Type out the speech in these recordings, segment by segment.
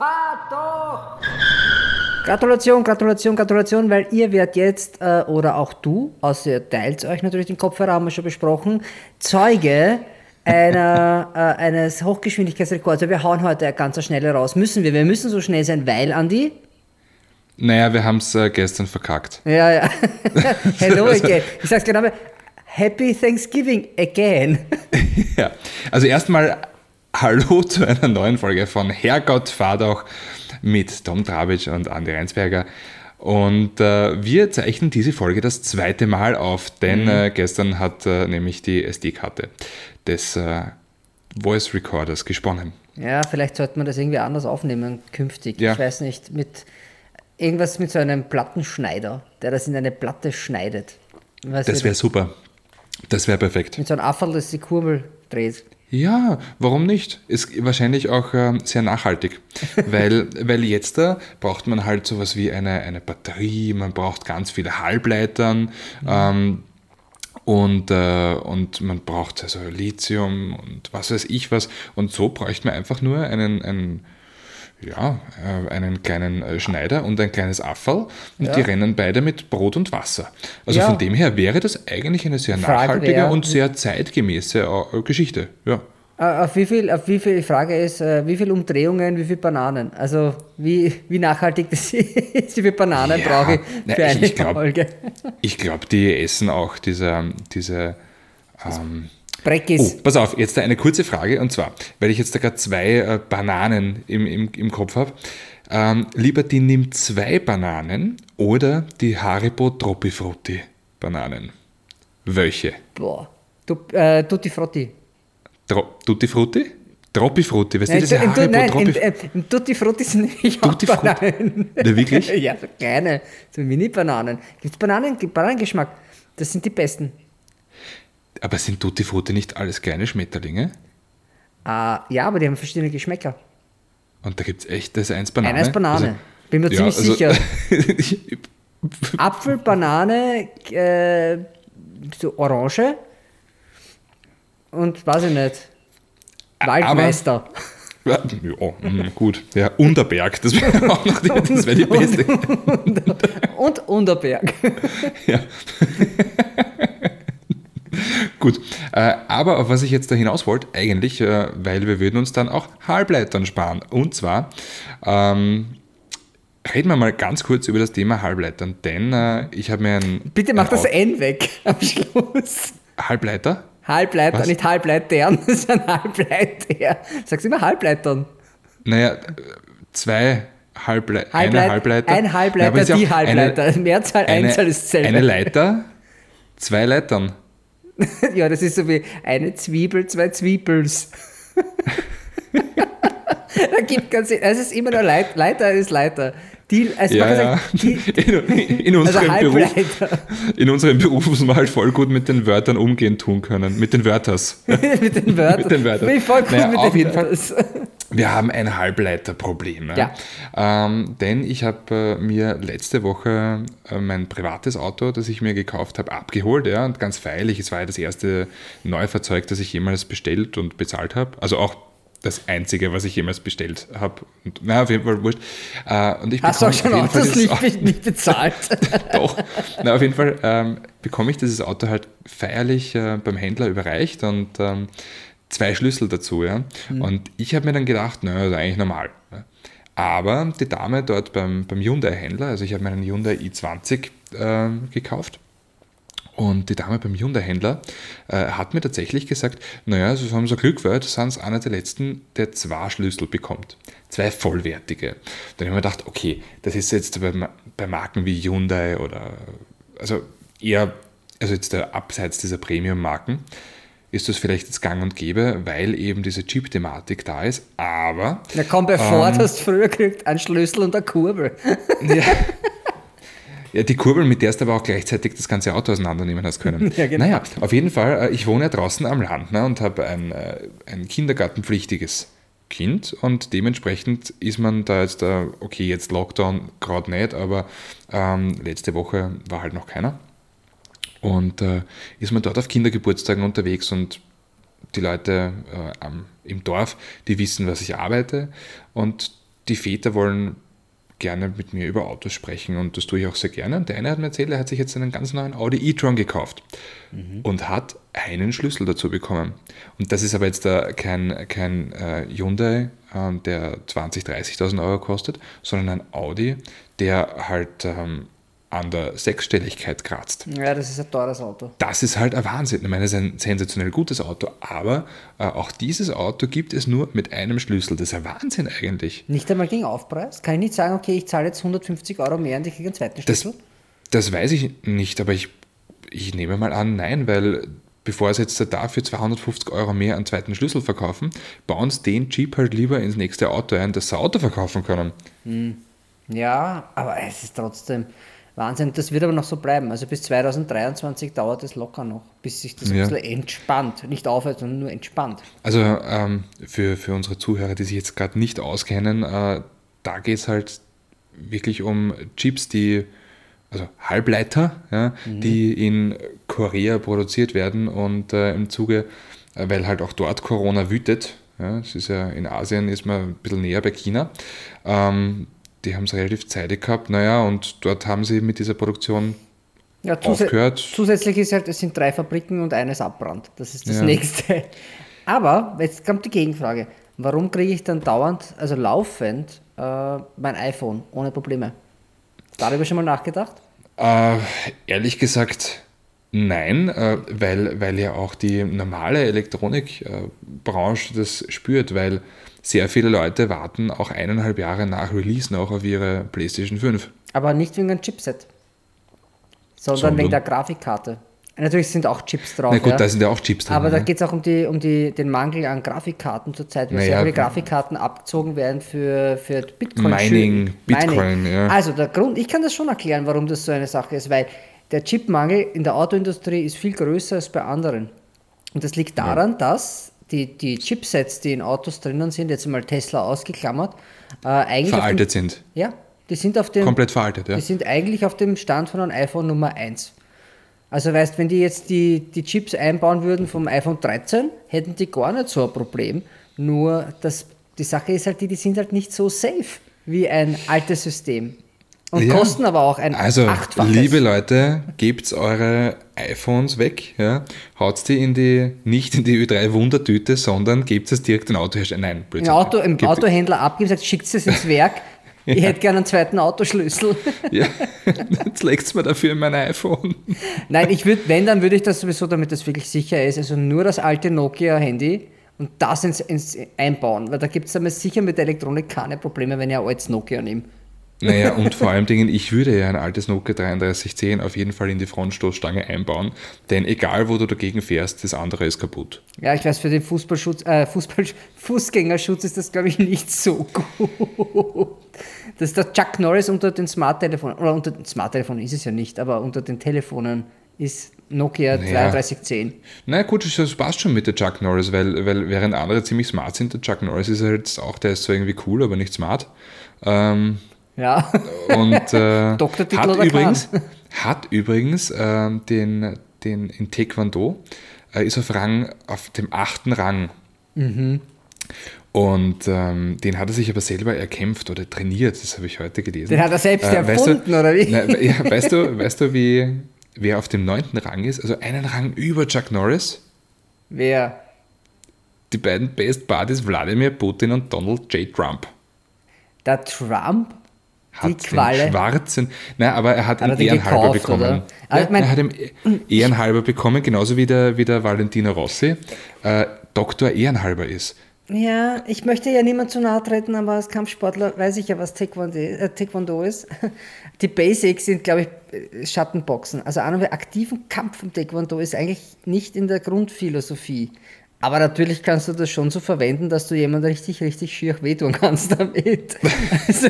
fahr doch! Gratulation, Gratulation, Gratulation, weil ihr werdet jetzt, äh, oder auch du, außer ihr teilt euch natürlich den Kopfhörer, haben wir schon besprochen, Zeuge einer, äh, eines Hochgeschwindigkeitsrekords. Wir hauen heute ganz schnell raus. Müssen wir, wir müssen so schnell sein, weil, Andi, naja, wir haben es äh, gestern verkackt. Ja, ja. Hello again. Ich sag's genau. Happy Thanksgiving again. ja, also erstmal Hallo zu einer neuen Folge von Herrgott Fahrdauch mit Tom Trabitsch und Andi Reinsberger. Und äh, wir zeichnen diese Folge das zweite Mal auf, denn mhm. äh, gestern hat äh, nämlich die SD-Karte des äh, Voice Recorders gesponnen. Ja, vielleicht sollte man das irgendwie anders aufnehmen künftig. Ja. Ich weiß nicht, mit irgendwas mit so einem Plattenschneider, der das in eine Platte schneidet. Das wäre super. Das wäre perfekt. Mit so einem Affel, das die Kurbel dreht. Ja, warum nicht? Ist wahrscheinlich auch äh, sehr nachhaltig, weil, weil jetzt da braucht man halt sowas wie eine, eine Batterie, man braucht ganz viele Halbleitern mhm. ähm, und, äh, und man braucht also Lithium und was weiß ich was und so bräuchte man einfach nur einen, einen ja, äh, einen kleinen äh, Schneider und ein kleines Affel und ja. die rennen beide mit Brot und Wasser. Also ja. von dem her wäre das eigentlich eine sehr Frage nachhaltige wäre, und sehr zeitgemäße äh, Geschichte. Ja. Auf wie viel, auf wie viel, Frage ist, wie viele Umdrehungen, wie viele Bananen? Also wie, wie nachhaltig das ist, wie viele Bananen brauche ich für eine ich glaub, Folge? Ich glaube, die essen auch diese, diese ähm, Breckis. Oh, pass auf, jetzt eine kurze Frage und zwar, weil ich jetzt da gerade zwei äh, Bananen im, im, im Kopf habe. Ähm, lieber die nimm zwei Bananen oder die Haribo Troppi Frutti Bananen. Welche? Boah, du, äh, Tutti Frutti. Tro Tutti Frutti? Troppi Frutti, weißt du, diese Haribo nein, Troppi in, in, Tutti Frutti sind nämlich Tutti auch Bananen. Ja, wirklich? ja, so kleine, so Mini-Bananen. Gibt es Bananen, Bananengeschmack? Das sind die besten. Aber sind Tutti Frutti nicht alles kleine Schmetterlinge? Uh, ja, aber die haben verschiedene Geschmäcker. Und da gibt es echt, das ist eins Banane? Eines Banane, also, bin mir ja, ziemlich also, sicher. Apfel, Banane, äh, so Orange und weiß ich nicht, Waldmeister. Aber, ja, ja, gut. Ja, Unterberg, das wäre auch noch die, das wär die beste. Und, und Unterberg. Ja. Gut, äh, aber auf was ich jetzt da hinaus wollte, eigentlich, äh, weil wir würden uns dann auch Halbleitern sparen. Und zwar ähm, reden wir mal ganz kurz über das Thema Halbleitern, denn äh, ich habe mir ein... Bitte mach ein das N weg am Schluss. Halbleiter? Halbleiter, was? nicht Halbleitern, ein Halbleiter. Sagst du immer Halbleitern? Naja, zwei Halble Halbleit, eine Halbleiter. Ein Halbleiter, ja, die Halbleiter. Eine, Mehrzahl, eine, Einzahl ist selber. Eine Leiter, zwei Leitern. ja, das ist so wie eine Zwiebel, zwei Zwiebels. da gibt ganz, es ist immer nur Leit, Leiter ist Leiter. Die, also ja, ja. In, in, unserem also Beruf, in unserem Beruf muss man halt voll gut mit den Wörtern umgehen tun können. Mit den Wörters. mit den Wörtern. mit den Wörtern. Bin voll gut naja, mit auf jeden Fall. Wir haben ein Halbleiterproblem. Ja. Ähm, denn ich habe äh, mir letzte Woche äh, mein privates Auto, das ich mir gekauft habe, abgeholt. Ja, und ganz feierlich. Es war ja das erste Neufahrzeug, das ich jemals bestellt und bezahlt habe. Also auch das Einzige, was ich jemals bestellt habe. Na, auf jeden Fall wurscht. Äh, und ich Hast du auch schon Autos nicht, nicht bezahlt? Doch. Na, auf jeden Fall ähm, bekomme ich dieses Auto halt feierlich äh, beim Händler überreicht und ähm, zwei Schlüssel dazu. Ja? Mhm. Und ich habe mir dann gedacht, naja, das ist eigentlich normal. Ja? Aber die Dame dort beim, beim Hyundai-Händler, also ich habe meinen Hyundai i20 äh, gekauft, und die Dame beim Hyundai-Händler äh, hat mir tatsächlich gesagt, naja, also haben so Glück, das sind einer der letzten, der zwei Schlüssel bekommt. Zwei vollwertige. Dann habe ich mir gedacht, okay, das ist jetzt bei, bei Marken wie Hyundai oder, also eher, also jetzt der, abseits dieser Premium-Marken, ist das vielleicht jetzt gang und gäbe, weil eben diese Chip-Thematik da ist, aber... Na komm, bevor ähm, du hast früher gekriegt, einen Schlüssel und eine Kurbel. Ja, Ja, die Kurbel, mit der du aber auch gleichzeitig das ganze Auto auseinandernehmen hast können. ja, genau. Naja, auf jeden Fall, äh, ich wohne ja draußen am Land ne, und habe ein, äh, ein kindergartenpflichtiges Kind und dementsprechend ist man da jetzt, äh, okay, jetzt Lockdown gerade nicht, aber ähm, letzte Woche war halt noch keiner. Und äh, ist man dort auf Kindergeburtstagen unterwegs und die Leute äh, am, im Dorf, die wissen, was ich arbeite und die Väter wollen gerne mit mir über Autos sprechen und das tue ich auch sehr gerne. Und der eine hat mir erzählt, er hat sich jetzt einen ganz neuen Audi e-tron gekauft mhm. und hat einen Schlüssel dazu bekommen. Und das ist aber jetzt da kein, kein äh, Hyundai, äh, der 20.000, 30.000 Euro kostet, sondern ein Audi, der halt ähm, an der Sechsstelligkeit kratzt. Ja, das ist ein teures Auto. Das ist halt ein Wahnsinn. Ich meine, es ist ein sensationell gutes Auto, aber äh, auch dieses Auto gibt es nur mit einem Schlüssel. Das ist ein Wahnsinn eigentlich. Nicht einmal gegen Aufpreis? Kann ich nicht sagen, okay, ich zahle jetzt 150 Euro mehr und ich kriege einen zweiten Schlüssel? Das, das weiß ich nicht, aber ich, ich nehme mal an, nein, weil bevor sie jetzt dafür 250 Euro mehr einen zweiten Schlüssel verkaufen, bauen sie den Jeep halt lieber ins nächste Auto ein, dass sie Auto verkaufen können. Hm. Ja, aber es ist trotzdem Wahnsinn. Das wird aber noch so bleiben. Also bis 2023 dauert es locker noch, bis sich das ja. ein bisschen entspannt. Nicht aufhört, sondern nur entspannt. Also ähm, für, für unsere Zuhörer, die sich jetzt gerade nicht auskennen, äh, da geht es halt wirklich um Chips, die, also Halbleiter, ja, mhm. die in Korea produziert werden und äh, im Zuge, äh, weil halt auch dort Corona wütet, ja, es ist ja in Asien ist man ein bisschen näher bei China, ähm, die haben es relativ zeitig gehabt, naja, und dort haben sie mit dieser Produktion ja, zus aufgehört. Zusätzlich ist halt, es sind drei Fabriken und eines abbrannt. Das ist das ja. nächste. Aber jetzt kommt die Gegenfrage. Warum kriege ich dann dauernd, also laufend, äh, mein iPhone ohne Probleme? Darüber schon mal nachgedacht? Äh, ehrlich gesagt, nein, äh, weil, weil ja auch die normale Elektronikbranche das spürt, weil sehr viele Leute warten auch eineinhalb Jahre nach Release noch auf ihre PlayStation 5. Aber nicht wegen einem Chipset, sondern, sondern wegen der Grafikkarte. Natürlich sind auch Chips drauf. Na gut, ja. da sind ja auch Chips drin. Aber ne? da geht es auch um, die, um die, den Mangel an Grafikkarten zurzeit, weil naja, sehr viele Grafikkarten abgezogen werden für, für Bitcoin. Mining, Bitcoin, Mining. ja. Also der Grund, ich kann das schon erklären, warum das so eine Sache ist, weil der Chipmangel in der Autoindustrie ist viel größer als bei anderen. Und das liegt daran, ja. dass die, die Chipsets, die in Autos drinnen sind, jetzt mal Tesla ausgeklammert, äh, eigentlich. Veraltet dem, sind. Ja, die sind auf dem. Komplett veraltet, ja. Die sind eigentlich auf dem Stand von einem iPhone Nummer 1. Also weißt, wenn die jetzt die, die Chips einbauen würden vom iPhone 13, hätten die gar nicht so ein Problem. Nur das, die Sache ist halt die, die sind halt nicht so safe wie ein altes System. Und ja. kosten aber auch ein Also, Achtfaches. liebe Leute, gebt eure iPhones weg, ja, haut die in die, nicht in die Ö3 Wundertüte, sondern gebt es direkt den Autohersteller. Nein, Blödsinn. Im, Auto, im Autohändler abgeben, sagt, schickt es ins Werk. ja. Ich hätte gerne einen zweiten Autoschlüssel. ja, jetzt legt es mir dafür in mein iPhone. Nein, ich würde, wenn, dann würde ich das sowieso, damit das wirklich sicher ist, also nur das alte Nokia-Handy und das ins, ins einbauen, weil da gibt es sicher mit der Elektronik keine Probleme, wenn ich ein altes Nokia nehme. Naja, und vor allem Dingen, ich würde ja ein altes Nokia 3310 auf jeden Fall in die Frontstoßstange einbauen, denn egal wo du dagegen fährst, das andere ist kaputt. Ja, ich weiß, für den Fußballschutz, äh, Fußball, Fußgängerschutz ist das, glaube ich, nicht so gut. Das ist der Chuck Norris unter den Smart-Telefonen, oder unter den Smart-Telefonen ist es ja nicht, aber unter den Telefonen ist Nokia naja. 3310. Na gut, das passt schon mit der Chuck Norris, weil, weil während andere ziemlich smart sind, der Chuck Norris ist halt auch, der ist zwar irgendwie cool, aber nicht smart. Ähm, ja. Und äh, hat, übrigens, hat übrigens äh, den, den in Taekwondo, äh, ist auf Rang, auf dem achten Rang. Mhm. Und ähm, den hat er sich aber selber erkämpft oder trainiert, das habe ich heute gelesen. Den hat er selbst äh, erfunden, weißt du, oder wie? Na, ja, weißt du, weißt du wie, wer auf dem neunten Rang ist? Also einen Rang über Chuck Norris? Wer? Die beiden Best Buddies Wladimir Putin und Donald J. Trump. Der Trump hat die Qualle. den schwarzen, nein, aber er hat, ihn ehrenhalber gekauft, bekommen. Ja, er hat ihn ehrenhalber bekommen, genauso wie der, wie der Valentino Rossi äh, Doktor ehrenhalber ist. Ja, ich möchte ja niemand zu nahe treten, aber als Kampfsportler weiß ich ja, was Taekwondo, äh, Taekwondo ist. Die Basics sind, glaube ich, Schattenboxen. Also an einem aktiven Kampf im Taekwondo ist eigentlich nicht in der Grundphilosophie. Aber natürlich kannst du das schon so verwenden, dass du jemand richtig, richtig schier wehtun kannst damit. Also,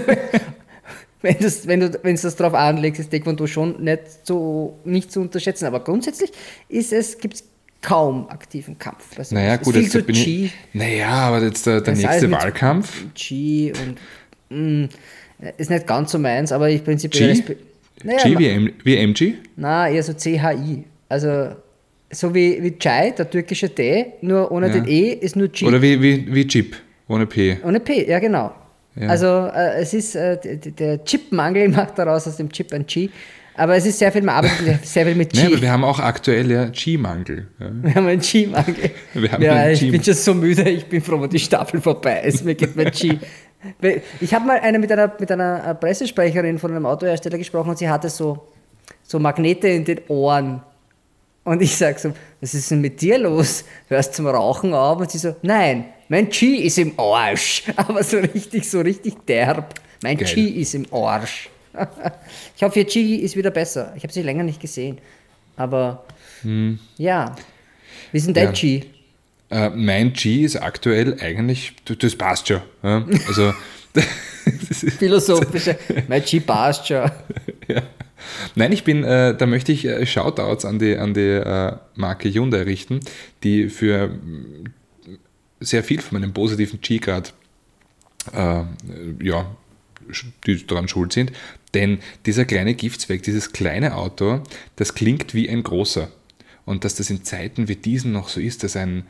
wenn, das, wenn du wenn das drauf anlegst, ist Taekwondo schon nicht, so, nicht zu unterschätzen. Aber grundsätzlich ist es, gibt es kaum aktiven Kampf. Also naja, gut, jetzt so bin G. ich. Naja, aber jetzt der, der nächste Wahlkampf. G und mh, mm, ist nicht ganz so meins, aber ich prinzipiell. G, naja, G wie, M, wie MG? Na, eher so CHI. Also so wie, wie Chai, der türkische D, nur ohne ja. den E ist nur G. Oder wie, wie, wie Jeep, ohne P. Ohne P, ja genau. Ja. Also äh, es ist, äh, der Chipmangel macht daraus aus dem Chip ein G. Aber es ist sehr viel, man sehr viel mit G. Nee, aber wir haben auch aktuell ja G-Mangel. Ja. Wir haben einen G-Mangel. Ja, ich bin schon so müde, ich bin froh, wenn die Staffel vorbei ist. Mir geht mein G. Ich habe mal eine mit, einer, mit einer Pressesprecherin von einem Autohersteller gesprochen und sie hatte so, so Magnete in den Ohren. Und ich sage so, was ist denn mit dir los? Hörst zum Rauchen auf? Und sie so, nein, mein G ist im Arsch. Aber so richtig, so richtig derb. Mein Geil. G ist im Arsch. ich hoffe, ihr G ist wieder besser. Ich habe sie länger nicht gesehen. Aber hm. ja. Wie ist denn dein ja. G? Äh, mein G ist aktuell eigentlich, das passt schon. Ja? Also, Philosophische, mein G passt schon. Ja. Nein, ich bin, äh, da möchte ich äh, Shoutouts an die, an die äh, Marke Hyundai richten, die für mm, sehr viel von meinem positiven G grad äh, ja, die daran schuld sind. Denn dieser kleine Giftzweck, dieses kleine Auto, das klingt wie ein großer. Und dass das in Zeiten wie diesen noch so ist, dass ein,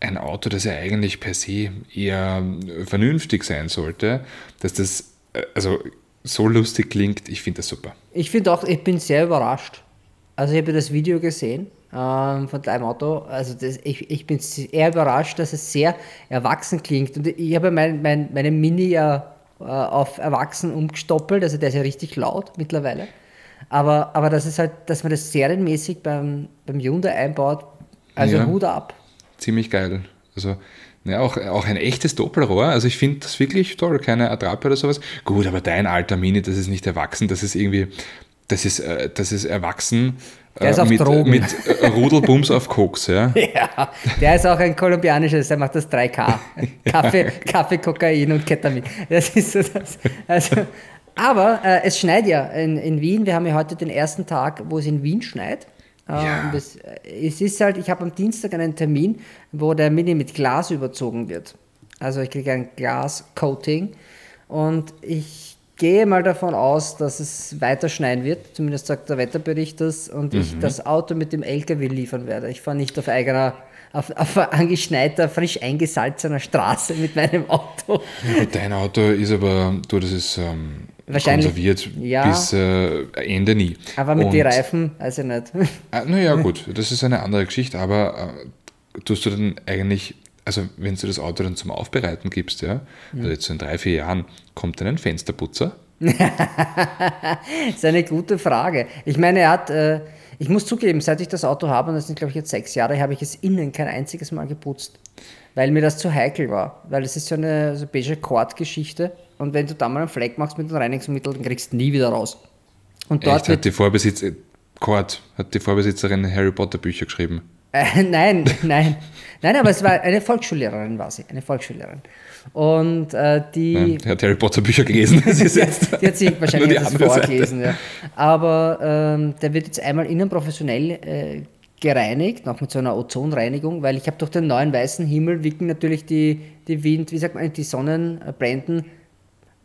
ein Auto, das ja eigentlich per se eher vernünftig sein sollte, dass das äh, also so lustig klingt, ich finde das super. Ich finde auch, ich bin sehr überrascht. Also ich habe das Video gesehen ähm, von deinem Auto. Also das, ich, ich bin sehr überrascht, dass es sehr erwachsen klingt. Und ich habe mein, mein, meine Mini ja äh, auf erwachsen umgestoppelt, also der ist ja richtig laut mittlerweile. Aber, aber das ist halt, dass man das serienmäßig beim, beim Hyundai einbaut, also ja, Hut ab. Ziemlich geil. Also ja, auch, auch ein echtes Doppelrohr. Also ich finde das wirklich toll, keine Attrappe oder sowas. Gut, aber dein alter Mini, das ist nicht erwachsen, das ist irgendwie, das ist, äh, das ist erwachsen. Der ist auf mit, Drogen. mit Rudelbums auf Koks, ja. Ja, der ist auch ein kolumbianisches, der macht das 3K. Kaffee, Kaffee Kokain und Ketamin. Das ist so das. Also, aber äh, es schneit ja in, in Wien. Wir haben ja heute den ersten Tag, wo es in Wien schneit. Ja. Das, äh, es ist halt, ich habe am Dienstag einen Termin, wo der Mini mit Glas überzogen wird. Also ich kriege ein Glas-Coating und ich gehe mal davon aus, dass es weiter schneien wird. Zumindest sagt der Wetterbericht das und mhm. ich das Auto mit dem LKW liefern werde. Ich fahre nicht auf eigener auf, auf angeschneiter, frisch eingesalzener Straße mit meinem Auto. Ja, dein Auto ist aber, du, das ist ähm, konserviert ja, bis äh, Ende nie. Aber mit den Reifen, also nicht. Äh, naja, gut, das ist eine andere Geschichte, aber äh, tust du dann eigentlich, also wenn du das Auto dann zum Aufbereiten gibst, ja, mhm. also jetzt so in drei, vier Jahren, kommt dann ein Fensterputzer? das ist eine gute Frage. Ich meine, er hat, äh, ich muss zugeben, seit ich das Auto habe, und das sind glaube ich jetzt sechs Jahre, habe ich es innen kein einziges Mal geputzt, weil mir das zu heikel war. Weil es ist so eine so beige Kord-Geschichte und wenn du da mal einen Fleck machst mit einem Reinigungsmittel, dann kriegst du nie wieder raus. Und dort Echt? hat die Vorbesitz Kord, hat die Vorbesitzerin Harry Potter Bücher geschrieben? Äh, nein, nein. Nein, aber es war eine Volksschullehrerin, war sie, eine Volksschullehrerin. Und äh, die. Die hat Harry Potter Bücher gelesen. sie jetzt die hat sich wahrscheinlich das vorgelesen, ja. Aber ähm, der wird jetzt einmal innen professionell äh, gereinigt, noch mit so einer Ozonreinigung, weil ich habe durch den neuen weißen Himmel wicken natürlich die, die Wind, wie sagt man, die Sonnenblenden ein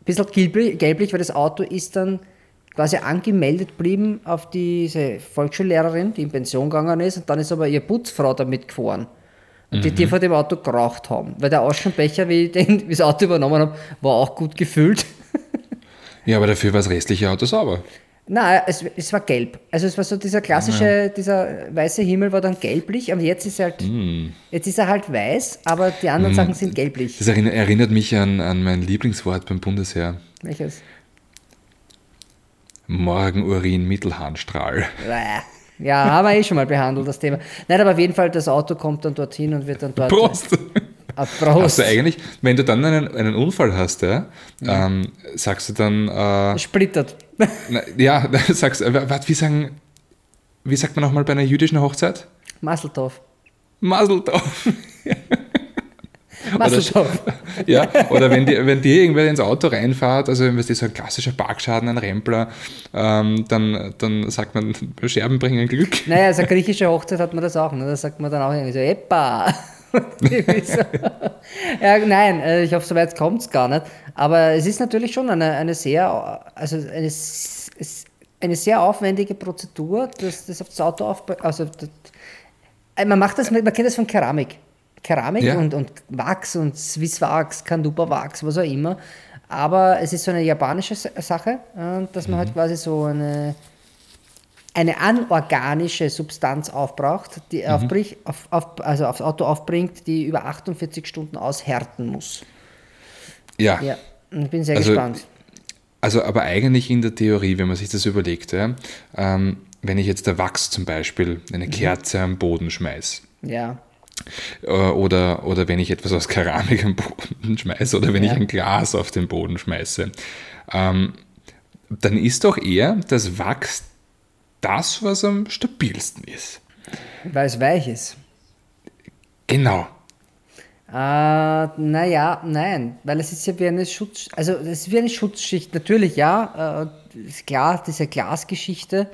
bisschen gelblich, gelblich, weil das Auto ist dann quasi angemeldet geblieben auf diese Volksschullehrerin, die in Pension gegangen ist, und dann ist aber ihre Putzfrau damit gefahren. Und die, die mhm. vor dem Auto geraucht haben. Weil der Aschenbecher, wie ich den, wie das Auto übernommen habe, war auch gut gefüllt. ja, aber dafür war das restliche Auto sauber. Nein, es, es war gelb. Also es war so dieser klassische, ja. dieser weiße Himmel war dann gelblich, aber jetzt ist er halt, mm. jetzt ist er halt weiß, aber die anderen mm. Sachen sind gelblich. Das erinnert mich an, an mein Lieblingswort beim Bundesheer. Welches? Morgenurin Mittelharnstrahl. Ja, haben wir eh schon mal behandelt, das Thema. Nein, aber auf jeden Fall, das Auto kommt dann dorthin und wird dann dort. Prost! Ah, Prost. Hast du eigentlich, wenn du dann einen, einen Unfall hast, ja, ja. Ähm, sagst du dann. Äh, Splittert. Na, ja, sagst äh, warte, wie sagen, wie sagt man nochmal bei einer jüdischen Hochzeit? Maseltov. Maseltov. Masselstoff. ja, oder wenn, die, wenn dir irgendwer ins Auto reinfahrt, also wenn es so ein klassischer Parkschaden, ein Rempler, ähm, dann, dann sagt man, Scherben bringen Glück. Naja, als eine griechische Hochzeit hat man das auch. Ne? Da sagt man dann auch irgendwie so, Epa. ja, nein, äh, ich hoffe, so weit kommt es gar nicht. Aber es ist natürlich schon eine, eine sehr, also eine, eine sehr aufwendige Prozedur, das, das auf das Auto aufbaut. Also, das, man macht das, man kennt das von Keramik. Keramik Ja. und, und Wachs und Swiss Wachs, Kanduba Wachs, was auch immer. Aber es ist so eine japanische Sa- Sache, äh, dass man halt quasi so eine, eine anorganische Substanz aufbraucht, die aufbrich, auf, auf, also aufs Auto aufbringt, die über 48 Stunden aushärten muss. Ja. Ja, ich bin sehr Also, gespannt. Also aber eigentlich in der Theorie, wenn man sich das überlegt, ja, ähm, wenn ich jetzt der Wachs zum Beispiel eine Mhm. Kerze am Boden schmeiß, Ja, äh, oder, oder wenn ich etwas aus Keramik am Boden schmeiße oder wenn Ja. ich ein Glas auf den Boden schmeiße, ähm, dann ist doch eher das Wachs das, was am stabilsten ist. weil es weich ist. Genau. Äh, naja, nein, weil es ist ja wie eine Schutz, also es ist wie eine Schutzschicht. Natürlich, ja, äh, ist klar, diese Glasgeschichte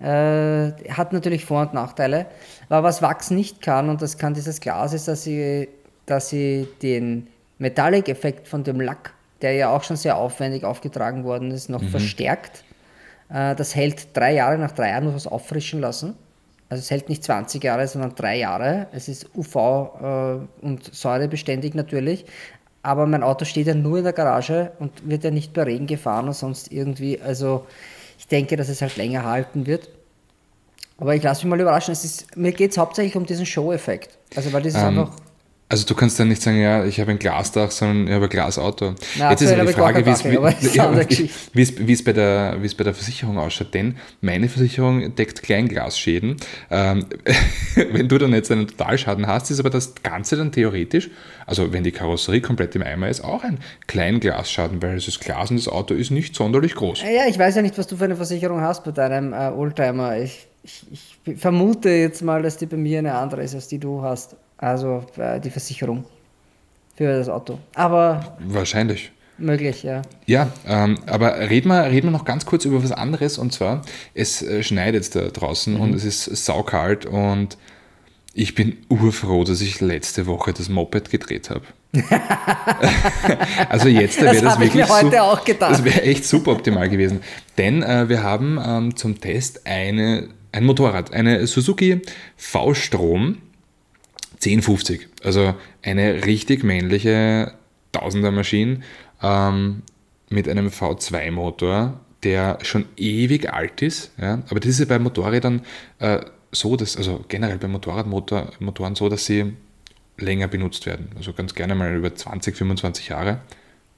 äh, hat natürlich Vor- und Nachteile. Aber was Wachs nicht kann, und das kann dieses Glas, ist, dass sie, dass sie den Metallic-Effekt von dem Lack, der ja auch schon sehr aufwendig aufgetragen worden ist, noch verstärkt. Äh, das hält drei Jahre, nach drei Jahren muss man es auffrischen lassen. Also es hält nicht 20 Jahre, sondern drei Jahre. Es ist UV äh, und säurebeständig natürlich. Aber mein Auto steht ja nur in der Garage und wird ja nicht bei Regen gefahren oder sonst irgendwie. Also ich denke, dass es halt länger halten wird. Aber ich lasse mich mal überraschen. Es ist, mir geht es hauptsächlich um diesen Show-Effekt. Also weil das ist Ähm, einfach. Also du kannst dann nicht sagen, ja, ich habe ein Glasdach, sondern ich habe ein Glasauto. Na, Jetzt ist aber die Frage, ist wie es wie Geschichte. wie es- wie es bei der wie es bei der Versicherung ausschaut. Denn meine Versicherung deckt Kleinglasschäden. Ähm, wenn du dann jetzt einen Totalschaden hast, ist aber das Ganze dann theoretisch, also wenn die Karosserie komplett im Eimer ist, auch ein Kleinglasschaden, weil das Glas und das Auto ist nicht sonderlich groß. Ja, ich weiß ja nicht, was du für eine Versicherung hast bei deinem äh, Oldtimer. Ich, ich, ich vermute jetzt mal, dass die bei mir eine andere ist, als die du hast. Also äh, die Versicherung für das Auto. Aber Wahrscheinlich. möglich, ja. Ja, ähm, aber reden wir, reden wir noch ganz kurz über was anderes und zwar, es äh, schneit da draußen und es ist saukalt und ich bin urfroh, dass ich letzte Woche das Moped gedreht habe. also jetzt Das wäre das ich wirklich mir heute su- auch gedacht. Das wäre echt super optimal gewesen. Denn äh, wir haben ähm, zum Test eine, ein Motorrad, eine Suzuki V-Strom 1050. Also eine richtig männliche Tausender-Maschine ähm, mit einem V2-Motor, der schon ewig alt ist. Ja? Aber das ist ja bei Motorrädern äh, so, dass, also generell bei Motorradmotoren so, dass sie länger benutzt werden. Also ganz gerne mal über 20, 25 Jahre.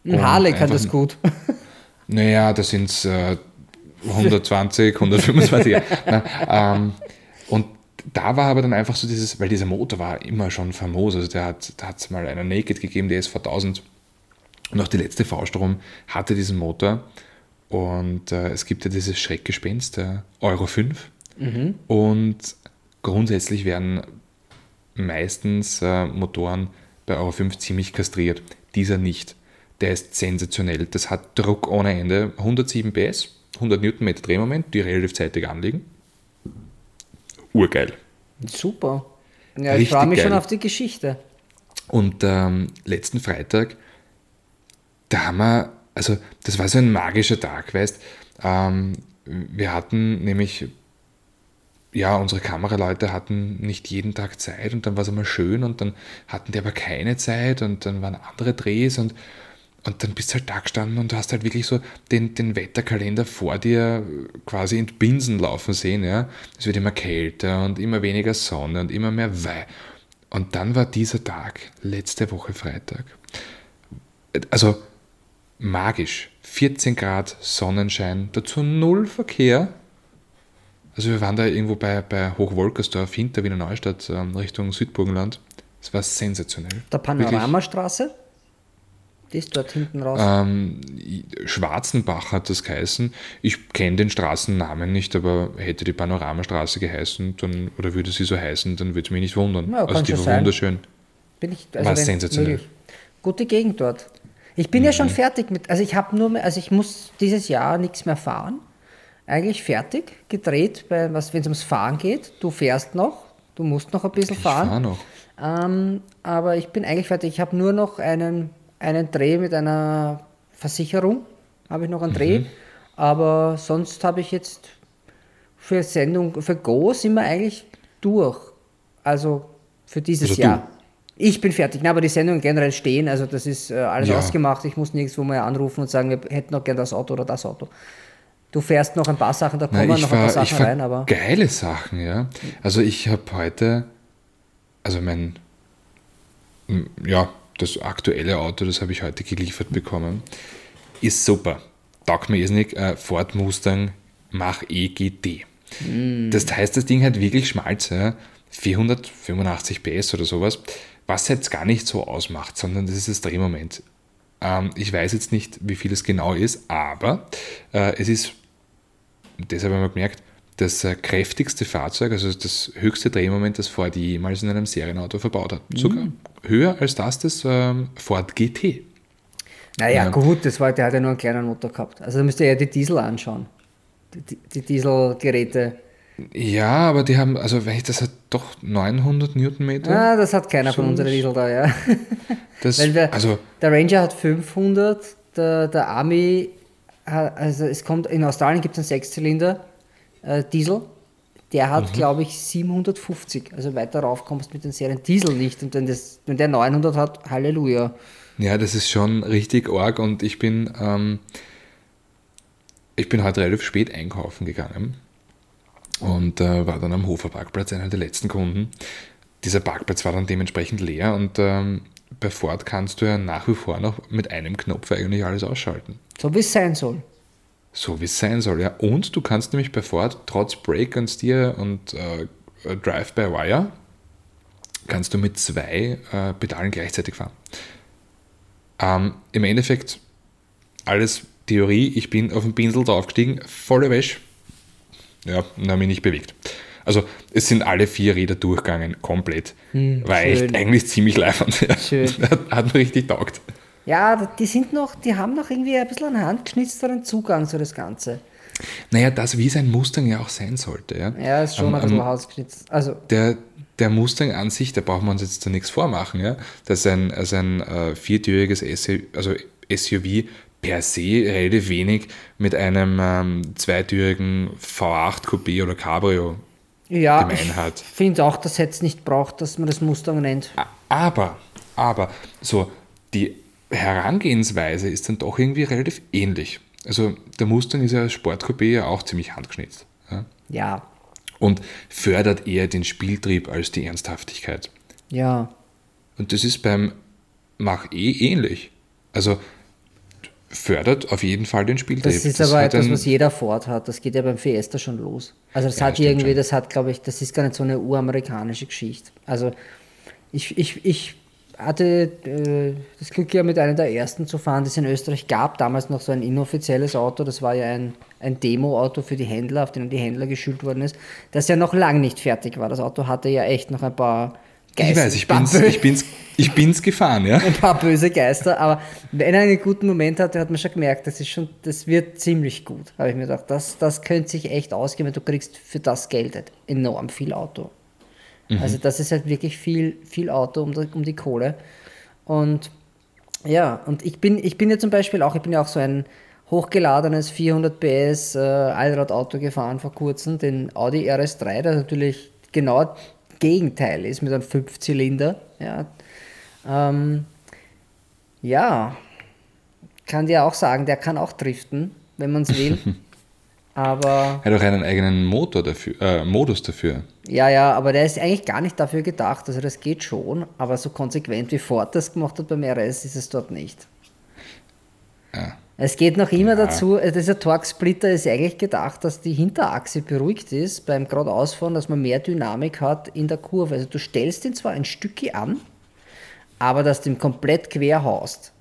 Ein Harley kann das gut. naja, da sind es äh, 120, 125. ja. Na, ähm, und da war aber dann einfach so dieses, weil dieser Motor war immer schon famos. Also der hat, da hat es mal einen Naked gegeben, der ist V1000. Und auch die letzte V-Strom hatte diesen Motor. Und äh, es gibt ja dieses Schreckgespenst, der Euro 5. Und grundsätzlich werden meistens äh, Motoren bei Euro 5 ziemlich kastriert. Dieser nicht. Der ist sensationell. Das hat Druck ohne Ende. 107 PS, 100 Newtonmeter Drehmoment, die relativ zeitig anliegen. Urgeil. Super. Ja, ich freue mich schon geil. auf die Geschichte. Und ähm, letzten Freitag, da haben wir, also das war so ein magischer Tag, weißt ähm, wir hatten nämlich, ja, unsere Kameraleute hatten nicht jeden Tag Zeit und dann war es einmal schön und dann hatten die aber keine Zeit und dann waren andere Drehs und, und dann bist du halt da gestanden und du hast halt wirklich so den, den Wetterkalender vor dir quasi in Binsen laufen sehen, ja. Es wird immer kälter und immer weniger Sonne und immer mehr Weih. Und dann war dieser Tag, letzte Woche Freitag, also magisch. 14 Grad Sonnenschein, dazu null Verkehr. Also wir waren da irgendwo bei, bei Hochwolkersdorf hinter Wiener Neustadt ähm, Richtung Südburgenland. Es war sensationell. Der Panoramastraße, die ist dort hinten raus. Ähm, Schwarzenbach hat das geheißen. Ich kenne den Straßennamen nicht, aber hätte die Panoramastraße geheißen, dann, oder würde sie so heißen, dann würde es mich nicht wundern. Ja, also die war sein. wunderschön. Bin ich, war wenn sensationell. möglich. Gute Gegend dort. Ich bin ja Mhm. schon fertig mit, also ich habe nur mehr, also ich muss dieses Jahr nichts mehr fahren. Eigentlich fertig, gedreht, bei was, wenn es ums Fahren geht. Du fährst noch, du musst noch ein bisschen Ich fahren. fahre noch. Ähm, aber ich bin eigentlich fertig. Ich habe nur noch einen, einen Dreh mit einer Versicherung. Habe ich noch einen Dreh. Mhm. Aber sonst habe ich jetzt für Sendung, für Go sind wir eigentlich durch. Also für dieses Also? Jahr. Ich bin fertig. Na, aber die Sendungen generell stehen, also das ist äh, alles Ja. ausgemacht. Ich muss nirgendwo mal anrufen und sagen, wir hätten noch gern das Auto oder das Auto. Du fährst noch ein paar Sachen, da kommen ich noch ein paar fahr, ich Sachen fahr rein, aber. geile Sachen, ja. Also ich habe heute, also mein, ja, das aktuelle Auto, das habe ich heute geliefert bekommen, ist super. Taugt mir irrsinnig, äh, Ford Mustang Mach-E GT. Das heißt, das Ding hat wirklich Schmalze, ja. 485 PS oder sowas, was jetzt gar nicht so ausmacht, sondern das ist das Drehmoment. Ähm, ich weiß jetzt nicht, wie viel es genau ist, aber äh, es ist deshalb haben wir gemerkt, das äh, kräftigste Fahrzeug, also das höchste Drehmoment, das Ford jemals in einem Serienauto verbaut hat. Sogar höher als das des ähm, Ford GT. Naja, Ja. gut, das war, der hat ja nur einen kleinen Motor gehabt. Also da müsst ihr ja die Diesel anschauen. Die, die, die Dieselgeräte. Ja, aber die haben, also weil das hat doch 900 Newtonmeter. Ah, das hat keiner von So unseren ist- Diesel da, ja. Das, Weil wir, also der Ranger hat 500, der, der Army, hat- also es kommt, in Australien gibt es einen Sechszylinder äh, Diesel, der hat, Mhm. glaube ich, 750. Also weiter rauf kommst du mit den Serien Diesel nicht. Und wenn, das, wenn der 900 hat, Halleluja. Ja, das ist schon richtig arg und ich bin, ähm, ich bin heute relativ spät einkaufen gegangen und äh, war dann am Hofer Parkplatz, einer der letzten Kunden. Dieser Parkplatz war dann dementsprechend leer und ähm, bei Ford kannst du ja nach wie vor noch mit einem Knopf eigentlich alles ausschalten. So wie es sein soll. So wie es sein soll, ja. Und du kannst nämlich bei Ford trotz Brake and Steer und äh, Drive-by-Wire kannst du mit zwei äh, Pedalen gleichzeitig fahren. Ähm, Im Endeffekt alles Theorie, ich bin auf den Pinsel draufgestiegen, volle Wäsche. Ja, und habe mich nicht bewegt. Also es sind alle vier Räder durchgegangen, komplett. War echt schön. eigentlich ziemlich leibend. Ja. Schön. Hat, hat mir richtig taugt. Ja, die sind noch, die haben noch irgendwie ein bisschen einen handgeschnitzteren Zugang zu das Ganze. Naja, das wie sein Mustang ja auch sein sollte. Ja, Ja, ist schon Am- ein bisschen am- handgeschnitzt. Also, der, der Mustang an sich, da brauchen wir uns jetzt da nichts vormachen. Ja? Das ist ein, also ein äh, viertüriges SUV, also SUV per se relativ wenig mit einem ähm, zweitürigen V8 Coupé oder Cabrio ja, gemein ich hat. finde auch, dass es nicht braucht, dass man das Mustang nennt. Aber, aber, so, die Herangehensweise ist dann doch irgendwie relativ ähnlich. Also der Mustang ist ja als Sportcoupé ja auch ziemlich handgeschnitzt. Ja? Ja, Und fördert eher den Spieltrieb als die Ernsthaftigkeit. ja. Und das ist beim Mach E ähnlich. Also fördert auf jeden Fall den Spieltrieb. Das ist aber hat etwas, was jeder Ford hat. Das geht ja beim Fiesta schon los. Also das Ja, hat irgendwie, schon. das hat, glaube ich, das ist gar nicht so eine uramerikanische Geschichte. Also ich, ich, ich hatte äh, das Glück ja mit einem der ersten zu fahren, die es in Österreich gab. Damals noch so ein inoffizielles Auto. Das war ja ein, ein Demo-Auto für die Händler, auf denen die Händler geschult worden ist. Das ja noch lang nicht fertig war. Das Auto hatte ja echt noch ein paar ich weiß, ich bin's, ich bin's, ich bin's gefahren, ja. ein paar böse Geister, aber wenn er einen guten Moment hatte, hat man schon gemerkt, das ist schon, das wird ziemlich gut. Habe ich mir gedacht, das, das könnte sich echt ausgehen, weil du kriegst für das Geld halt enorm viel Auto. Also das ist halt wirklich viel, viel Auto um die, um die Kohle. Und ja, und ich bin, ich bin ja zum Beispiel auch, ich bin ja auch so ein hochgeladenes 400 PS äh, Allradauto gefahren vor kurzem, den Audi RS3, der natürlich genau Gegenteil ist mit einem Fünfzylinder. Ja, ähm, ja, kann dir auch sagen, der kann auch driften, wenn man es will. aber Er hat auch einen eigenen Motor dafür, äh, Modus dafür. ja, ja, aber der ist eigentlich gar nicht dafür gedacht. Also das geht schon, aber so konsequent wie Ford das gemacht hat beim RS ist es dort nicht. Ja. Es geht noch immer dazu, äh, dieser Torx-Splitter ist eigentlich gedacht, dass die Hinterachse beruhigt ist beim geradeausfahren, dass man mehr Dynamik hat in der Kurve. Also du stellst ihn zwar ein Stückchen an, aber dass du ihn komplett quer haust.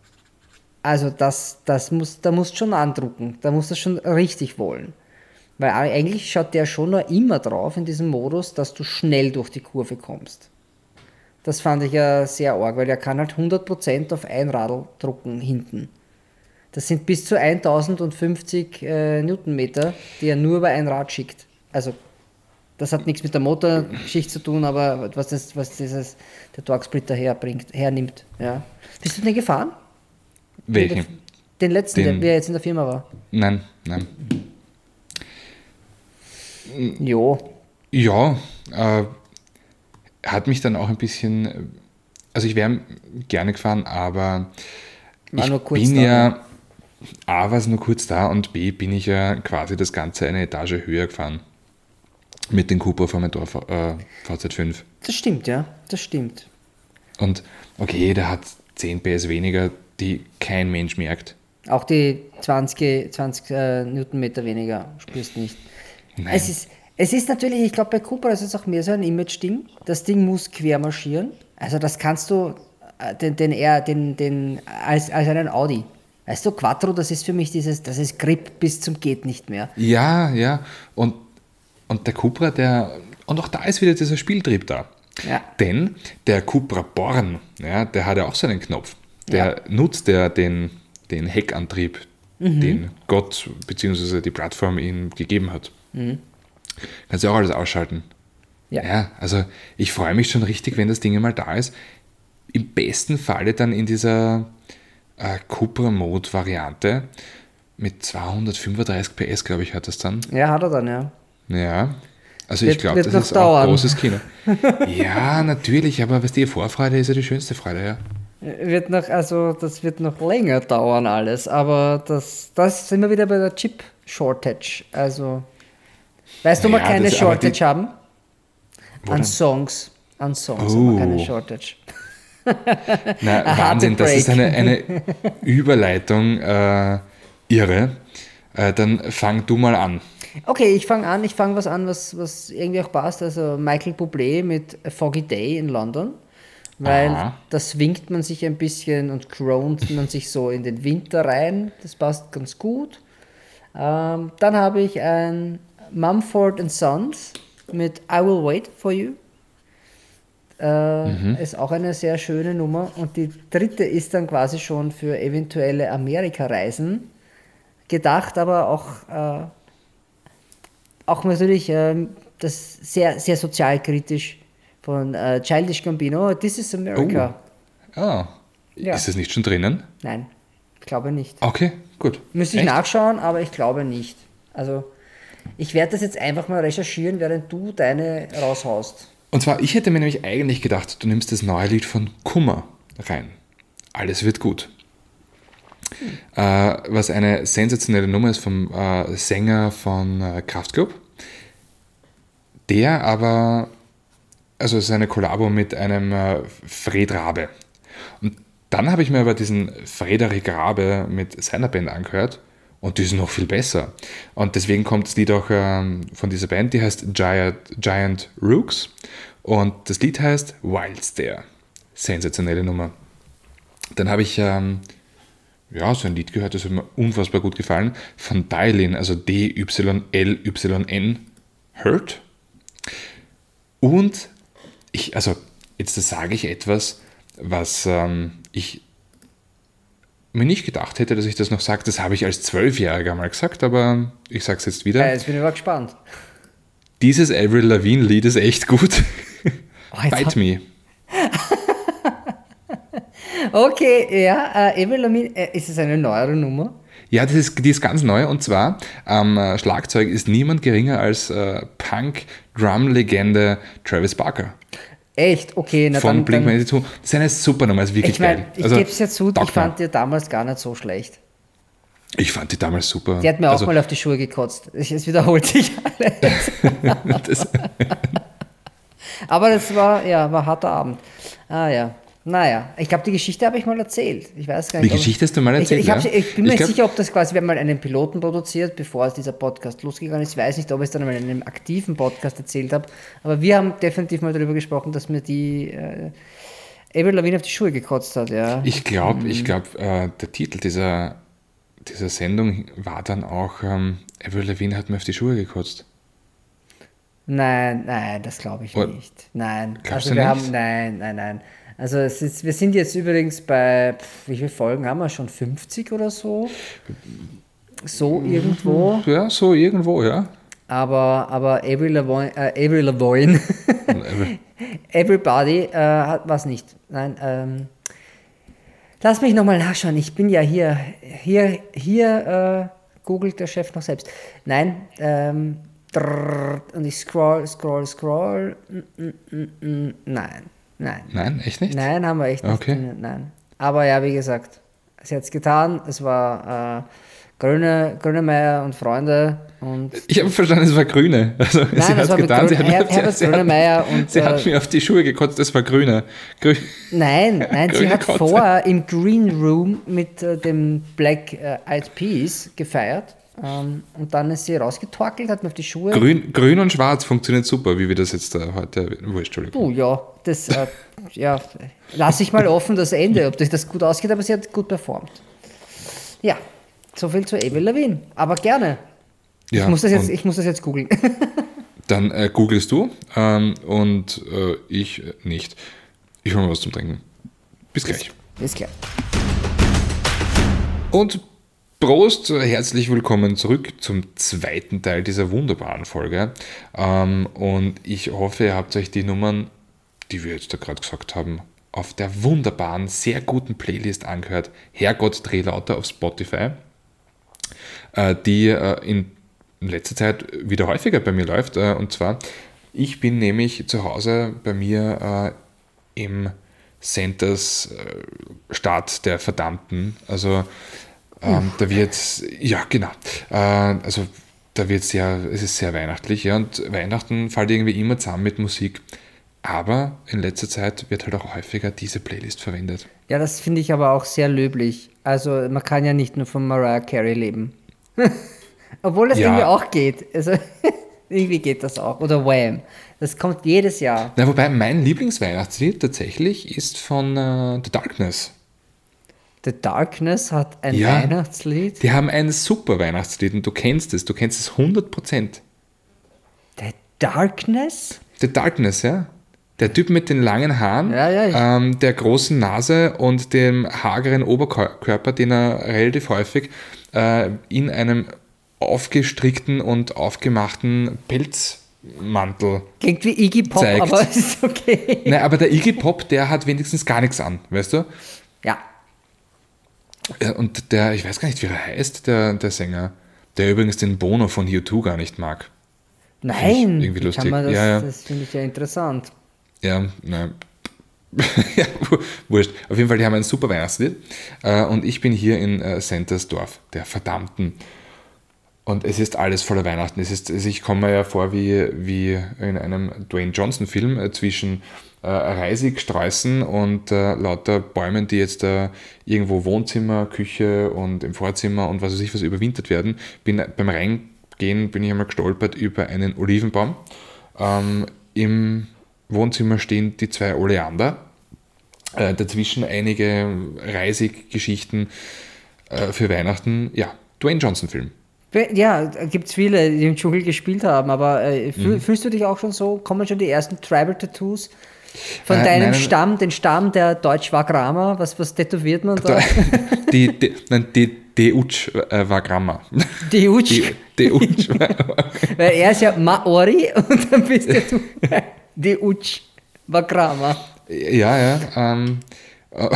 Also das, das muss, da musst du schon andrucken, da musst du schon richtig wollen. Weil eigentlich schaut der schon noch immer drauf in diesem Modus, dass du schnell durch die Kurve kommst. Das fand ich ja sehr arg, weil er kann halt 100% auf ein Radl drucken hinten. Das sind bis zu 1050 äh, Newtonmeter, die er nur über ein Rad schickt. Also das hat nichts mit der Motorschicht zu tun, aber was, das, was dieses, der Torx-Splitter herbringt, hernimmt. Ja. Bist du den gefahren? Welchen? Den letzten, Den- der, der jetzt in der Firma war. Nein, nein. Jo. Ja, äh, hat mich dann auch ein bisschen also ich wäre gerne gefahren, aber War ich nur kurz bin da, ja, A war es nur kurz da und B bin ich ja quasi das Ganze eine Etage höher gefahren. Mit dem Cupra Formentor äh, VZ5. Das stimmt, ja, das stimmt. Und okay, der hat 10 PS weniger, die kein Mensch merkt. Auch die 20, 20 äh, Newtonmeter weniger spürst du nicht. Nein. Es ist, es ist natürlich, ich glaube, bei Cupra ist es auch mehr so ein Image-Ding. Das Ding muss quer marschieren. Also das kannst du äh, den, den eher den, den, als, als einen Audi. Weißt du, Quattro, das ist für mich dieses, das ist Grip bis zum geht nicht mehr. Ja, ja. Und, und der Cupra, der. Und auch da ist wieder dieser Spieltrieb da. Ja. Denn der Cupra Born, ja, der hat ja auch so einen Knopf. Der Ja. nutzt ja den, den Heckantrieb, Mhm. den Gott bzw. die Plattform ihm gegeben hat. Mhm. Kannst du auch alles ausschalten. Ja. Ja, also ich freue mich schon richtig, wenn das Ding mal da ist. Im besten Falle dann in dieser äh, Cupra-Mode-Variante mit 235 PS, glaube ich, hat das dann. Ja, hat er dann, ja. Ja. Also Wird- ich glaube, das ist dauern. auch großes Kino. ja, natürlich, aber was die Vorfreude ist ja die schönste Freude, ja. Wird noch, also das wird noch länger dauern alles, aber das, das sind wir wieder bei der Chip Shortage. Also, weißt du, wir Naja, keine das- Shortage die- haben? Wo An? Songs. An Songs haben wir keine Oh. Shortage. Na, Wahnsinn, das ist eine, eine Überleitung, äh, irre. Äh, dann fang du mal an. Okay, ich fange an, ich fange was an, was, was irgendwie auch passt. Also Michael Bublé mit A Foggy Day in London. Weil Aha. da swingt man sich ein bisschen und groant man sich so in den Winter rein. Das passt ganz gut. Ähm, dann habe ich ein Mumford and Sons mit I Will Wait for You. Äh, Ist auch eine sehr schöne Nummer. Und die dritte ist dann quasi schon für eventuelle Amerika-Reisen gedacht, aber auch, äh, auch natürlich ähm, das sehr, sehr sozialkritisch von äh, Childish Gambino. This is America. Ah, Ja. ist das nicht schon drinnen? Nein, ich glaube nicht. Okay, gut. Müsste ich Echt? nachschauen, aber ich glaube nicht. Also, ich werde das jetzt einfach mal recherchieren, während du deine raushaust. Und zwar, ich hätte mir nämlich eigentlich gedacht, du nimmst das neue Lied von Kummer rein. Alles wird gut. Äh, was eine sensationelle Nummer ist vom äh, Sänger von äh, Kraftklub. Der aber, also es ist eine Kollabo mit einem äh, Fred Rabe. Und dann habe ich mir aber diesen Frederik Rabe mit seiner Band angehört und die ist noch viel besser. Und deswegen kommt das Lied auch ähm, von dieser Band, die heißt Giant, Giant Rooks und das Lied heißt Wild Stare. Sensationelle Nummer. Dann habe ich ähm, ja, so ein Lied gehört, das hat mir unfassbar gut gefallen, von Dylin, also D-Y-L-Y-N, Hurt. Und ich, also jetzt sage ich etwas, was ähm, ich mir nicht gedacht hätte, dass ich das noch sage. Das habe ich als Zwölfjähriger mal gesagt, aber ich sage es jetzt wieder. Äh, jetzt bin ich mal gespannt. Dieses Avril Lavigne Lied ist echt gut. jetzt Bite Me. Okay, ja, äh, Avril Lavigne, äh, ist es eine neuere Nummer? Ja, das ist, die ist ganz neu und zwar am äh, Schlagzeug ist niemand geringer als äh, Punk-Drum-Legende Travis Barker Echt? Okay, na von dann, dann Blink-182. Das ist eine super Nummer, ist wirklich Ich meine, geil. ich Also, gebe es ja zu, ich fand die damals gar nicht so schlecht. ich fand die damals super. Die hat mir also, auch mal auf die Schuhe gekotzt. Es wiederholt sich alles. das, Aber das war, ja, war ein harter Abend. Ah ja. Naja, ich glaube, die Geschichte habe ich mal erzählt. Ich weiß gar Die nicht. ob- Geschichte hast du mal erzählt, Ich, ich, hab, ja? sie- ich bin mir Ich nicht sicher, ob das quasi, wir haben mal einen Piloten produziert, bevor es dieser Podcast losgegangen ist. Ich weiß nicht, ob ich es dann mal in einem aktiven Podcast erzählt habe. Aber wir haben definitiv mal darüber gesprochen, dass mir die äh, Avril Lavigne auf die Schuhe gekotzt hat. Ja. ich glaube, Mhm. ich äh, der Titel dieser, dieser Sendung war dann auch ähm, Avril Lavigne hat mir auf die Schuhe gekotzt. Nein, nein, das glaube ich Oh. nicht. Nein. Also du wir nicht? haben, nein, nein, nein. Also es ist, wir sind jetzt übrigens bei, pff, wie viele Folgen haben wir schon? 50 oder so? So Mhm. irgendwo. Ja, so irgendwo, ja. Aber, aber Avril Lavigne, äh, Avril Lavigne Avril- Everybody äh, hat was nicht. Nein, ähm, lass mich nochmal nachschauen. Ich bin ja hier, hier, hier äh, googelt der Chef noch selbst. Nein, ähm, und ich scroll, scroll, scroll. Mm, mm, mm, nein, nein, Nein. Nein, echt nicht? Nein, haben wir echt nicht. Okay. Nein. Aber ja, wie gesagt, sie hat es getan. Es war äh, Grüne, Grünemeier und Freunde und Ich habe verstanden, es war Grüne. Also, sie das hat mit getan, sie Grün- hat, Her- sie, Herbert sie, hat, Grönemeyer und, sie hat äh, mir auf die Schuhe gekotzt, es war Grüne. Grü Nein, nein, sie Grüne hat Kotze. vorher im Green Room mit äh, dem Black äh, Eyed Peas gefeiert. Ähm, und dann ist sie rausgetorkelt, hat mir auf die Schuhe. Grün, Grün und Schwarz funktioniert super, wie wir das jetzt äh, heute. Wurscht, Entschuldigung. Oh ja, das äh, ja, lasse ich mal offen das Ende, ob das, gut ausgeht, aber sie hat gut performt. Ja, so viel zu Avril Lavigne. Aber gerne. Ja, ich, muss das jetzt, und ich muss das jetzt googeln. Dann äh, googelst du ähm, und äh, ich äh, nicht. Ich hole mir was zum Trinken. Bis gleich. Ist klar. Und Prost, herzlich willkommen zurück zum zweiten Teil dieser wunderbaren Folge. Ähm, und ich hoffe, ihr habt euch die Nummern, die wir jetzt da gerade gesagt haben, auf der wunderbaren, sehr guten Playlist angehört. Herrgott, dreh lauter auf Spotify, äh, die äh, in letzter Zeit wieder häufiger bei mir läuft. Äh, und zwar, ich bin nämlich zu Hause bei mir im Centers Staat der Verdammten. Also ähm, da wird, ja genau, äh, also da wird sehr, es ist sehr weihnachtlich, ja, und Weihnachten fällt irgendwie immer zusammen mit Musik. Aber in letzter Zeit wird halt auch häufiger diese Playlist verwendet. Ja, das finde ich aber auch sehr löblich. Also man kann ja nicht nur von Mariah Carey leben. Obwohl das Ja. irgendwie auch geht. Also irgendwie geht das auch. Oder Wham. Das kommt jedes Jahr. Na, wobei mein Lieblingsweihnachtslied tatsächlich ist von äh, The Darkness. The Darkness hat ein Ja. Weihnachtslied. Die haben ein super Weihnachtslied und du kennst es, du kennst es 100%. The Darkness? The Darkness, ja. Der Typ mit den langen Haaren, Ja, ja, ähm, der großen Nase und dem hageren Oberkörper, den er relativ häufig äh, in einem aufgestrickten und aufgemachten Pelzmantel. Klingt wie Iggy Pop, Zeigt. aber ist okay. Nein, aber der Iggy Pop, der hat wenigstens gar nichts an, weißt du? Ja. Ja, Und der, ich weiß gar nicht, wie er heißt, der, der Sänger, der übrigens den Bono von U2 gar nicht mag. Nein, irgendwie wie lustig. Das, Ja, ja. das finde ich ja interessant. Ja, nein. ja, wu- wurscht. Auf jeden Fall, die haben ein super Weihnachtslied. Äh, und ich bin hier in äh, Sentersdorf, der Verdammten. Und es ist alles voller Weihnachten. Es ist, ich komme mir ja vor wie, wie in einem Dwayne Johnson-Film äh, zwischen äh, Reisig, Sträußen und äh, lauter Bäumen, die jetzt äh, irgendwo Wohnzimmer, Küche und im Vorzimmer und was weiß ich was überwintert werden. Bin, beim Reingehen bin ich einmal gestolpert über einen Olivenbaum. Ähm, Im Wohnzimmer stehen die zwei Oleander. Äh, dazwischen einige Reisig-Geschichten äh, für Weihnachten. Ja, Dwayne Johnson-Film. Ja, gibt es viele, die im Dschungel gespielt haben, aber äh, Mhm. fühl, fühlst du dich auch schon so? Kommen schon die ersten Tribal-Tattoos von Äh, deinem nein. Stamm, den Stamm der Deutsch-Wagrama? Was, was tätowiert man da? Die, die, nein, die Deutsch äh, war Grammar. Die Utsch. Die, die Utsch war, Weil er ist ja Maori und dann bist ja du die Utsch Wagrama. Ja, ja. Ähm, äh,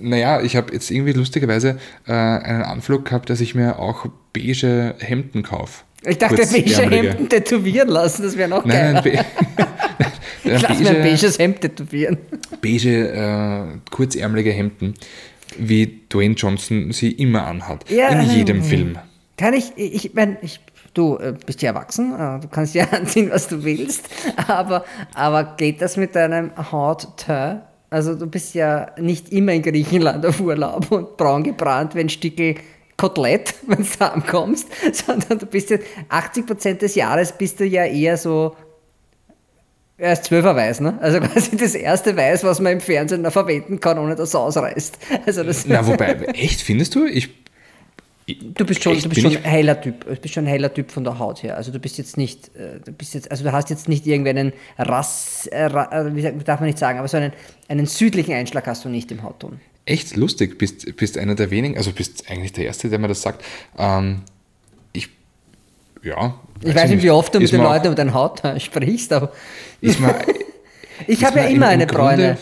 naja, ich habe jetzt irgendwie lustigerweise äh, einen Anflug gehabt, dass ich mir auch beige Hemden kaufe. Ich dachte, beige. Hemden tätowieren lassen, das wäre noch Nein, nein, be Ich lass mir ein beiges Hemd tätowieren. beige, äh, kurzärmelige Hemden, wie Dwayne Johnson sie immer anhat. Ja, in jedem Film. Kann ich, ich meine, ich, du äh, bist ja erwachsen, äh, du kannst ja anziehen, was du willst, aber, aber geht das mit deinem Hautteint? Also du bist ja nicht immer in Griechenland auf Urlaub und braun gebrannt, wenn Stickel Kotelett, wenn du heimkommst, sondern du bist ja 80% des Jahres bist du ja eher so erst zwölfer weiß, ne? Also quasi das erste Weiß, was man im Fernsehen noch verwenden kann, ohne dass es ausreißt. Also das Na, wobei, echt, findest du? Ich, Du bist schon, Echt? du bist schon ein heller Typ. Du bist schon ein heller Typ von der Haut her. Also du bist jetzt nicht, äh, du bist jetzt, also du hast jetzt nicht irgendeinen Rass, äh, äh, darf man nicht sagen, aber so einen, einen südlichen Einschlag hast du nicht im Hautton. Echt lustig, bist, bist einer der wenigen, also bist eigentlich der Erste, der mir das sagt. Ähm, ich, ja. Ich weiß nicht, wie oft du mit den Leuten über dein Hautton sprichst, aber Ist mir, ich habe ja mir im- immer im eine Bräune.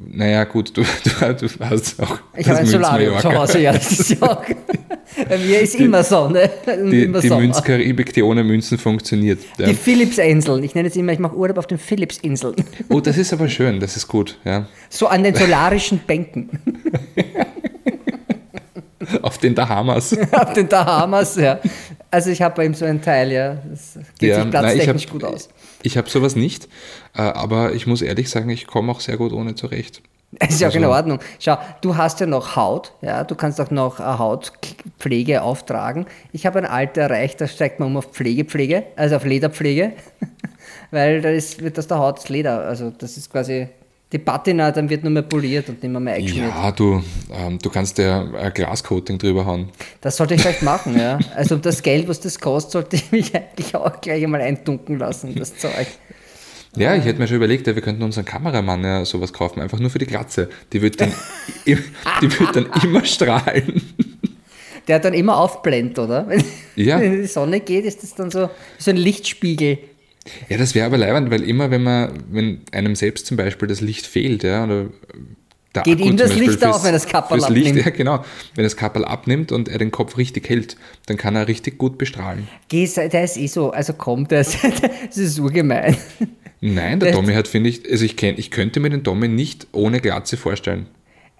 Naja, gut, du, du, du hast auch. Ich habe ein Solarium zu. Hause, ja, das ist ja auch. Bei mir ist immer Sonne. Die, immer die. Münzkaribik, die ohne Münzen funktioniert. Ja. Die Philippsinseln. Ich nenne es immer, ich mache Urlaub auf den Philippsinseln. Oh, das ist aber schön, das ist gut. Ja. So an den solarischen Bänken. Auf den Bahamas. auf den Bahamas, ja. Also ich habe bei ihm so einen Teil, ja. Das geht Ja, sich nein, ich platztechnisch hab- gut aus. Ich habe sowas nicht, äh, aber ich muss ehrlich sagen, ich komme auch sehr gut ohne zurecht. Es ist ja auch in Also- Ordnung. Schau, du hast ja noch Haut, ja, du kannst auch noch äh, Hautpflege auftragen. Ich habe ein Alter erreicht, da steigt man um auf Pflegepflege, also auf Lederpflege, weil da ist, wird aus der Haut das Leder, also das ist quasi die Patina, dann wird nur mehr poliert und nicht mehr, mehr eingeschmiert. Ja, du, ähm, du kannst ja ein Glascoating drüber hauen. Das sollte ich vielleicht machen, ja. Also um das Geld, was das kostet, sollte ich mich eigentlich auch gleich einmal eintunken lassen, das Zeug. Ja, ich hätte mir schon überlegt, ja, wir könnten unseren Kameramann ja sowas kaufen, einfach nur für die Glatze. Die wird dann, die wird dann immer strahlen. Der hat dann immer aufblendet, oder? Wenn, Ja. wenn die Sonne geht, ist das dann so, so ein Lichtspiegel. Ja, das wäre aber leibend, weil immer, wenn man, wenn einem selbst zum Beispiel das Licht fehlt, ja, oder der Geht ihm das Licht auf, wenn das Kapperl fürs Licht, abnimmt. Ja, genau. Wenn das Kapperl abnimmt und er den Kopf richtig hält, dann kann er richtig gut bestrahlen. Geh, der ist eh so, also komm, der ist, das ist urgemein. Nein, der Das- Tommy hat, finde ich, also ich, kenn, ich könnte mir den Tommy nicht ohne Glatze vorstellen.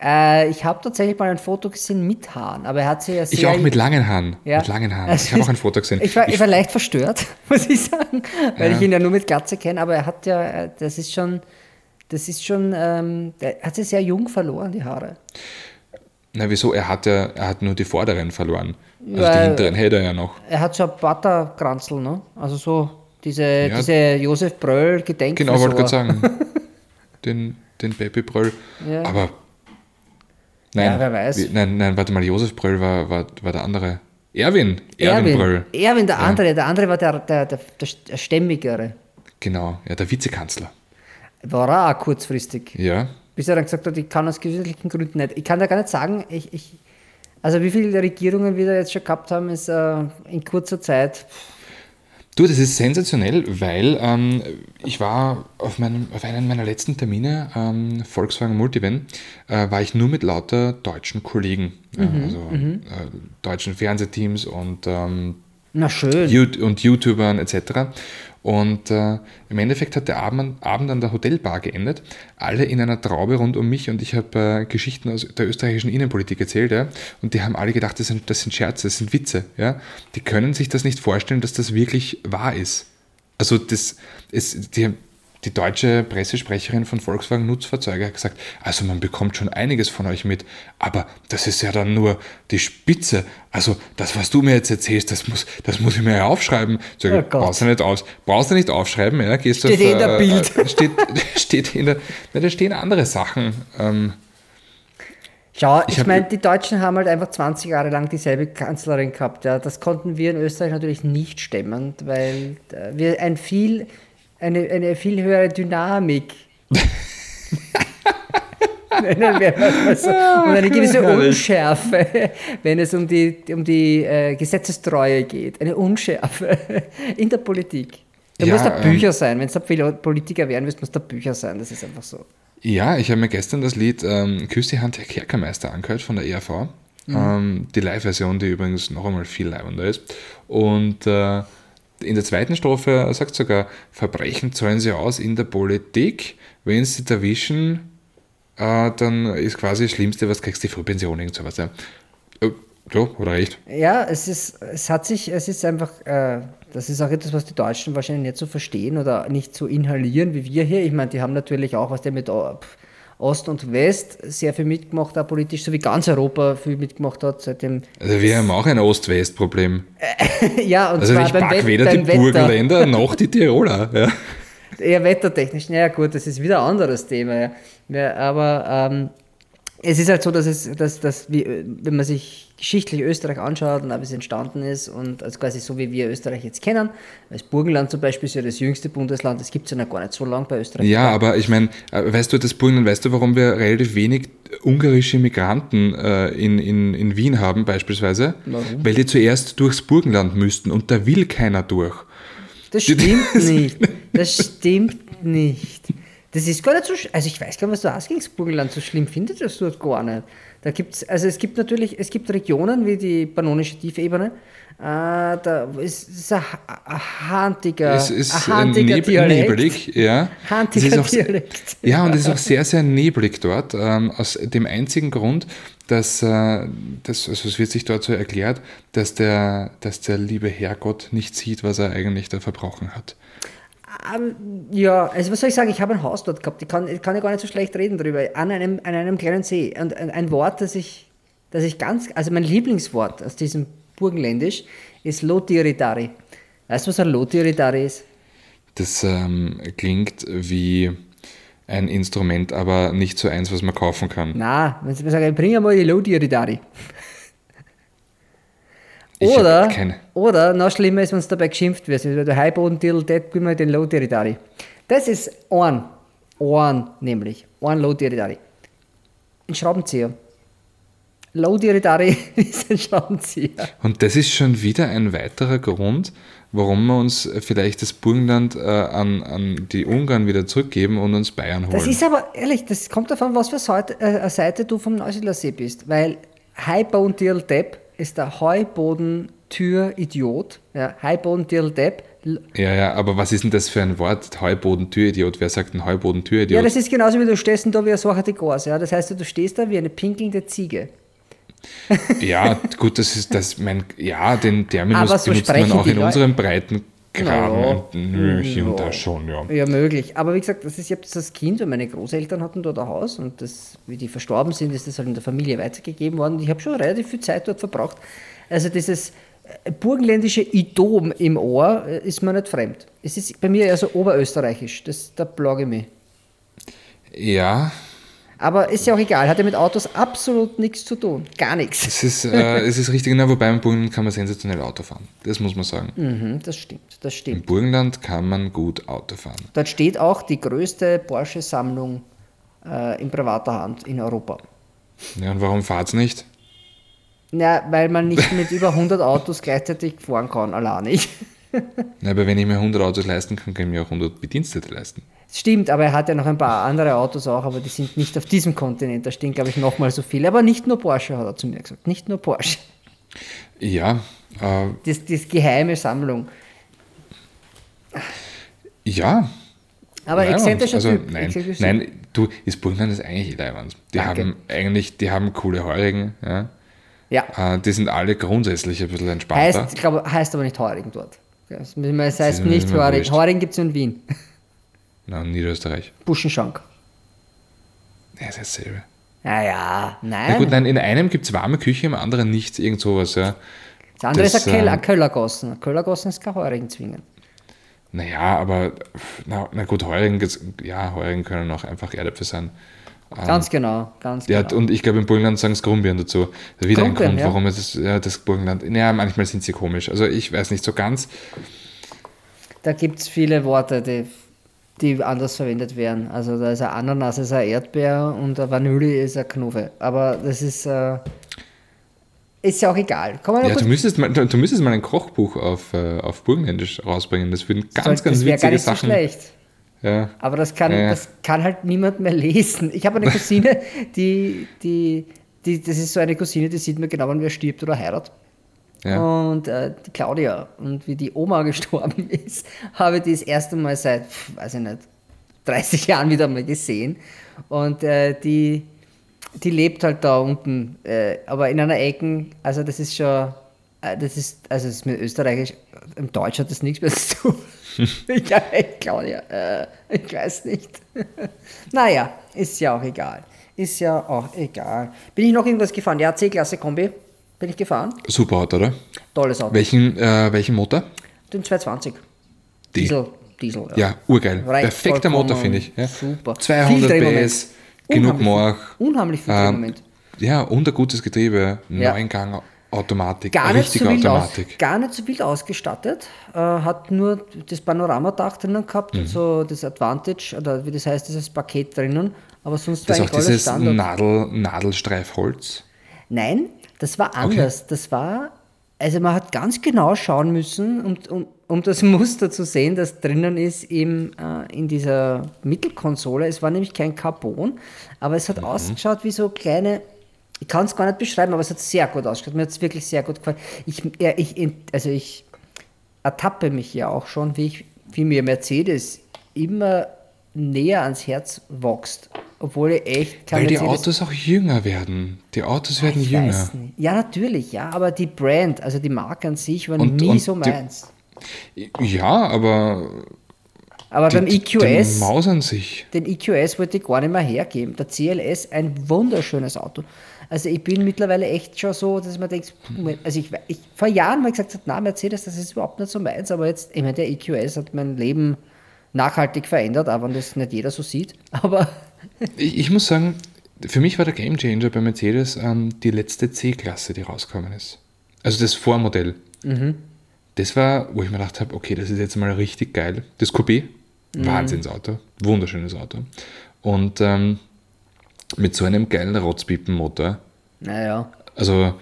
Äh, ich habe tatsächlich mal ein Foto gesehen mit Haaren, aber er hat sie ja sehr... Ich auch mit langen Haaren. Ja. Mit langen Haaren. Also Ich habe auch ein Foto gesehen. Ich war, ich war leicht verstört, muss ich sagen, weil Ja. ich ihn ja nur mit Glatze kenne, aber er hat ja, äh, das ist schon, das ist schon, ähm, er hat sie sehr jung verloren, die Haare. Na, wieso? Er hat ja, er hat nur die vorderen verloren. Also Weil- die hinteren hätte er ja noch. Er hat so ein Butterkranzel, ne? Also so diese, Ja. diese Josef Bröll Gedenkfrisur. Genau, wollte gerade sagen. den, den Baby Bröll. Ja. Aber. Nein, Ja, wer weiß. Wie, nein, nein, warte mal, Josef Bröll war, war, war der andere. Erwin. Erwin, Erwin, Bröll. Erwin, der andere, der andere war der, der, der, der stämmigere. Genau, ja, der Vizekanzler. War er auch kurzfristig. Ja. Bis er dann gesagt hat, ich kann aus gesundheitlichen Gründen nicht. Ich kann da gar nicht sagen, ich, ich, also wie viele Regierungen wir da jetzt schon gehabt haben, ist äh, in kurzer Zeit. Du, das ist sensationell, weil ähm, ich war auf, meinem, auf einem meiner letzten Termine, ähm, Volkswagen Multivan, äh, war ich nur mit lauter deutschen Kollegen, ja, also Äh, deutschen Fernsehteams und, ähm, Na schön. Und YouTubern etc. Und äh, im Endeffekt hat der Abend, Abend an der Hotelbar geendet, alle in einer Traube rund um mich und ich habe äh, Geschichten aus der österreichischen Innenpolitik erzählt, ja, und die haben alle gedacht, das sind, das sind Scherze, das sind Witze, ja. Die können sich das nicht vorstellen, dass das wirklich wahr ist. Also das ist, die, die deutsche Pressesprecherin von Volkswagen Nutzfahrzeuge hat gesagt, also man bekommt schon einiges von euch mit, aber das ist ja dann nur die Spitze. Also das, was du mir jetzt erzählst, das muss, das muss ich mir ja aufschreiben. Sag, Oh ich, brauchst du nicht aus, brauchst du nicht aufschreiben, ja, gehst Steht auf, eh in der Bild. Äh, steht, steht in der, na, da stehen andere Sachen. Ähm, Schau, ich, hab- meine, die Deutschen haben halt einfach 20 Jahre lang dieselbe Kanzlerin gehabt. Ja. Das konnten wir in Österreich natürlich nicht stemmen, weil äh, wir ein viel, eine, eine viel höhere Dynamik nennen wir mal so. und eine gewisse. Unschärfe, wenn es um die, um die äh, Gesetzestreue geht. Eine Unschärfe in der Politik. Du Ja, musst da ähm, Bücher sein. Wenn du da Politiker werden willst, musst du da Bücher sein. Das ist einfach so. Ja, ich habe mir gestern das Lied ähm, Küss die Hand, Herr Kerkermeister angehört von der ERV. Ähm, die Live-Version, die übrigens noch einmal viel leibender ist. Und äh, in der zweiten Strophe sagt sogar, Verbrechen zahlen sie aus in der Politik. Wenn sie dich erwischen, äh, dann ist quasi das Schlimmste, was kriegst du, die Frühpension, irgend sowas. Ja. Äh, ja, oder recht. Ja, es ist, es hat sich, es ist einfach, äh, das ist auch etwas, was die Deutschen wahrscheinlich nicht so verstehen oder nicht so inhalieren wie wir hier. Ich meine, die haben natürlich auch, was der mit äh, Ost und West sehr viel mitgemacht, auch politisch, so wie ganz Europa viel mitgemacht hat seitdem. Also wir haben auch ein Ost-West-Problem. ja, und Also zwar ich beim, mag Wet- weder die beim Wetter. Burgenländer noch die Tiroler. Ja. Eher wettertechnisch. Naja, gut, das ist wieder ein anderes Thema. Ja. Ja, aber ähm, es ist halt so, dass es, dass, dass wie, wenn man sich geschichtlich Österreich anschaut und wie es entstanden ist und also quasi so wie wir Österreich jetzt kennen, das Burgenland zum Beispiel ist ja das jüngste Bundesland, das gibt es ja noch gar nicht so lange bei Österreich. Ja, aber ich meine, äh, weißt du, das Burgenland, weißt du, warum wir relativ wenig ungarische Migranten äh, in, in, in Wien haben beispielsweise? Warum? Weil die zuerst durchs Burgenland müssten und da will keiner durch. Das stimmt nicht. Das stimmt nicht. Das ist gar nicht so Also ich weiß gar nicht, was du das Burgenland so schlimm findet, das dort gar nicht. Da gibt's, also es gibt natürlich, es gibt Regionen wie die pannonische Tiefebene, äh, da ist, ist ein, handiger, Es ist ein neb Dialekt. neblig, ja. Ist auch, Dialekt. Ja, und es ist auch sehr, sehr neblig dort, ähm, aus dem einzigen Grund, dass, äh, das, also es wird sich dort so erklärt, dass der, dass der liebe Herrgott nicht sieht, was er eigentlich da verbrochen hat. Ähm, ja, also was soll ich sagen, ich habe ein Haus dort gehabt, ich kann, ich kann ja gar nicht so schlecht reden drüber, an einem, an einem kleinen See. Und ein, Wort, das ich, das ich ganz, also mein Lieblingswort aus diesem Burgenländisch ist Lotiridari. Weißt du, was ein Lotiridari ist? Das ähm, klingt wie ein Instrument, aber nicht so eins, was man kaufen kann. Na, wenn sie mir sagen, bring einmal die Lotiridari. Oder, oder noch schlimmer ist, wenn es dabei geschimpft wird. Also der Heiboden, Dirl, det, gib mir den Lotiridari. Das ist ein, ein nämlich, ein Lotiridari. Ein Schraubenzieher. Lotiridari ist ein Schraubenzieher. Und das ist schon wieder ein weiterer Grund, warum wir uns vielleicht das Burgenland äh, an, an die Ungarn wieder zurückgeben und uns Bayern holen. Das ist aber, ehrlich, das kommt davon, was für Seite, äh, Seite du vom Neusiedler See bist. Weil Heiboden, Dirl, Depp ist der Heubodentür-Idiot. Ja, Heiboden, Dirl, Depp. ja, ja, aber was ist denn das für ein Wort? Heubodentüridiot. Wer sagt ein Heubodentüridiot? Ja, das ist genauso wie du stehst da wie ein Sacher Gors. Ja? Das heißt, du stehst da wie eine pinkelnde Ziege. Ja, gut, das ist das, mein, ja, den Terminus so benutzt man auch in Leute. unseren Breiten Graben Ja. und Nöchen Ja. da schon, ja. Ja, möglich. Aber wie gesagt, das ist, ich habe das als Kind, weil meine Großeltern hatten dort ein Haus und das, wie die verstorben sind, ist das halt in der Familie weitergegeben worden. Und ich habe schon relativ viel Zeit dort verbracht. Also dieses äh, burgenländische Idom im Ohr äh, ist mir nicht fremd. Es ist bei mir eher so oberösterreichisch. Das, da plage ich mich. Ja, Aber ist ja auch egal, hat ja mit Autos absolut nichts zu tun. Gar nichts. es ist, äh, es ist richtig, na, wobei im Burgenland kann man sensationell Auto fahren. Das muss man sagen. Mhm, das stimmt, das Im stimmt. Burgenland kann man gut Auto fahren. Dort steht auch die größte Porsche-Sammlung äh, in privater Hand in Europa. Ja, und warum fahrt's nicht? Ja, weil man nicht mit über 100 Autos gleichzeitig fahren kann, allein nicht. Na, aber wenn ich mir 100 Autos leisten kann, kann ich mir auch 100 Bedienstete leisten. Stimmt, aber er hat ja noch ein paar andere Autos auch, aber die sind nicht auf diesem Kontinent. Da stehen, glaube ich, nochmal so viele. Aber nicht nur Porsche, hat er zu mir gesagt. Nicht nur Porsche. Ja, äh, Das, das geheime Sammlung. ja. Aber Leibwand. exzentrischer also, Typ. Nein, exzentrischer nein, du, das Burgenland ist eigentlich Leihwand. Die Danke. haben eigentlich, die haben coole Heurigen, ja. Ja. Äh, die sind alle grundsätzlich ein bisschen entspannter. Heißt, ich glaube, heißt aber nicht Heurigen dort. Das heißt nicht Heurigen. Heurigen gibt es in Wien. Na, Niederösterreich. Buschenschank. Ja, ist dasselbe. Ja, ja, nein. Na gut, nein, in einem gibt es warme Küche, im anderen nicht, irgend sowas, ja. das andere das, ist ein, äh, ein Kellergossen. Ein Kellergossen ist kein Heurigen zwingen. Naja, aber na, na gut, Heurigen, ja, Heurigen können auch einfach Erdäpfel sein. Ganz genau, ganz Ja, genau. und ich glaube, im Burgenland sagen es Grumbeeren dazu. Das ist wieder ein Grumbeeren, Grund, ja. warum es das, ja, das Burgenland. Ja, manchmal sind sie komisch. Also ich weiß nicht so ganz. Da gibt es viele Worte, die, die anders verwendet werden. Also da ist ein Ananas ist ein Erdbeer und ein Vanille ist ein Knuffe. Aber das ist, äh, ist ja auch egal. Komm mal noch Ja, du müsstest mal, du, müsstest mal ein Kochbuch auf, äh, auf Burgenländisch rausbringen. Das würden ganz, das ganz wäre gar witzige nicht so Sachen. schlecht. Ja. Aber das kann, Ja, ja. das kann halt niemand mehr lesen. Ich habe eine Cousine, die, die, die, das ist so eine Cousine, die sieht mir genau, wann wer stirbt oder heiratet. Ja. Und äh, die Claudia. Und wie die Oma gestorben ist, habe ich das erste Mal seit, weiß ich nicht, 30 Jahren wieder mal gesehen. Und äh, die, die lebt halt da unten, äh, aber in einer Ecke, also das ist schon, äh, das ist, also das ist mit Österreichisch, im Deutsch hat das nichts mehr zu tun. ja, echt, Claudia, äh, ich weiß nicht. naja, ist ja auch egal. Ist ja auch egal. Bin ich noch irgendwas gefahren? Ja, C-Klasse Kombi bin ich gefahren. Super Auto, oder? Tolles Auto. Welchen, äh, welchen Motor? Den 220. Die. Diesel. Diesel, Ja, urgeil. Reicht Perfekter. Motor, finde ich. Ja. Super. 200 Viel Drehmoment. PS, genug Morch. Unheimlich viel Ähm, Drehmoment. ja, und ein gutes Getriebe. Ja. Neungang Automatik. Gar nicht, richtige so wild aus, Automatik. gar nicht so wild ausgestattet. Äh, hat nur das Panoramadach drinnen gehabt Mhm. und so das Advantage, oder wie das heißt, dieses Paket drinnen. Aber sonst Das war ist auch dieses Standard. Nadel, Nadelstreifholz. Nein, das war anders. Das war, also man hat ganz genau schauen müssen, um, um, um das Muster zu sehen, das drinnen ist im, äh, in dieser Mittelkonsole. Es war nämlich kein Carbon, aber es Mhm. hat ausgeschaut wie so kleine, ich kann es gar nicht beschreiben, aber es hat sehr gut ausgeschaut. Mir hat es wirklich sehr gut gefallen. Ich, ja, ich, also ich ertappe mich ja auch schon, wie, ich, wie mir Mercedes immer näher ans Herz wächst. Obwohl ich echt kein Weil die Autos auch jünger werden. Die Autos werden ich jünger. Ja, natürlich, ja, aber die Brand, also die Marke an sich, war und, nie und so meins. Die, ja, aber. Aber die, beim EQS. Die mausern sich. Den EQS wollte ich gar nicht mehr hergeben. Der CLS, ein wunderschönes Auto. Also ich bin mittlerweile echt schon so, dass man denkt, also ich, ich vor Jahren mal gesagt, na Mercedes, das ist überhaupt nicht so meins, aber jetzt, ich meine, der EQS hat mein Leben nachhaltig verändert, auch wenn das nicht jeder so sieht. Aber ich, ich muss sagen, für mich war der Gamechanger bei Mercedes ähm, die letzte C-Klasse, die rausgekommen ist. Also das Vormodell. Mhm. Das war, wo ich mir gedacht habe, okay, das ist jetzt mal richtig geil. Das Coupé, mhm. Wahnsinnsauto, wunderschönes Auto. Und ähm, mit so einem geilen Rotzpiepenmotor. Naja. Also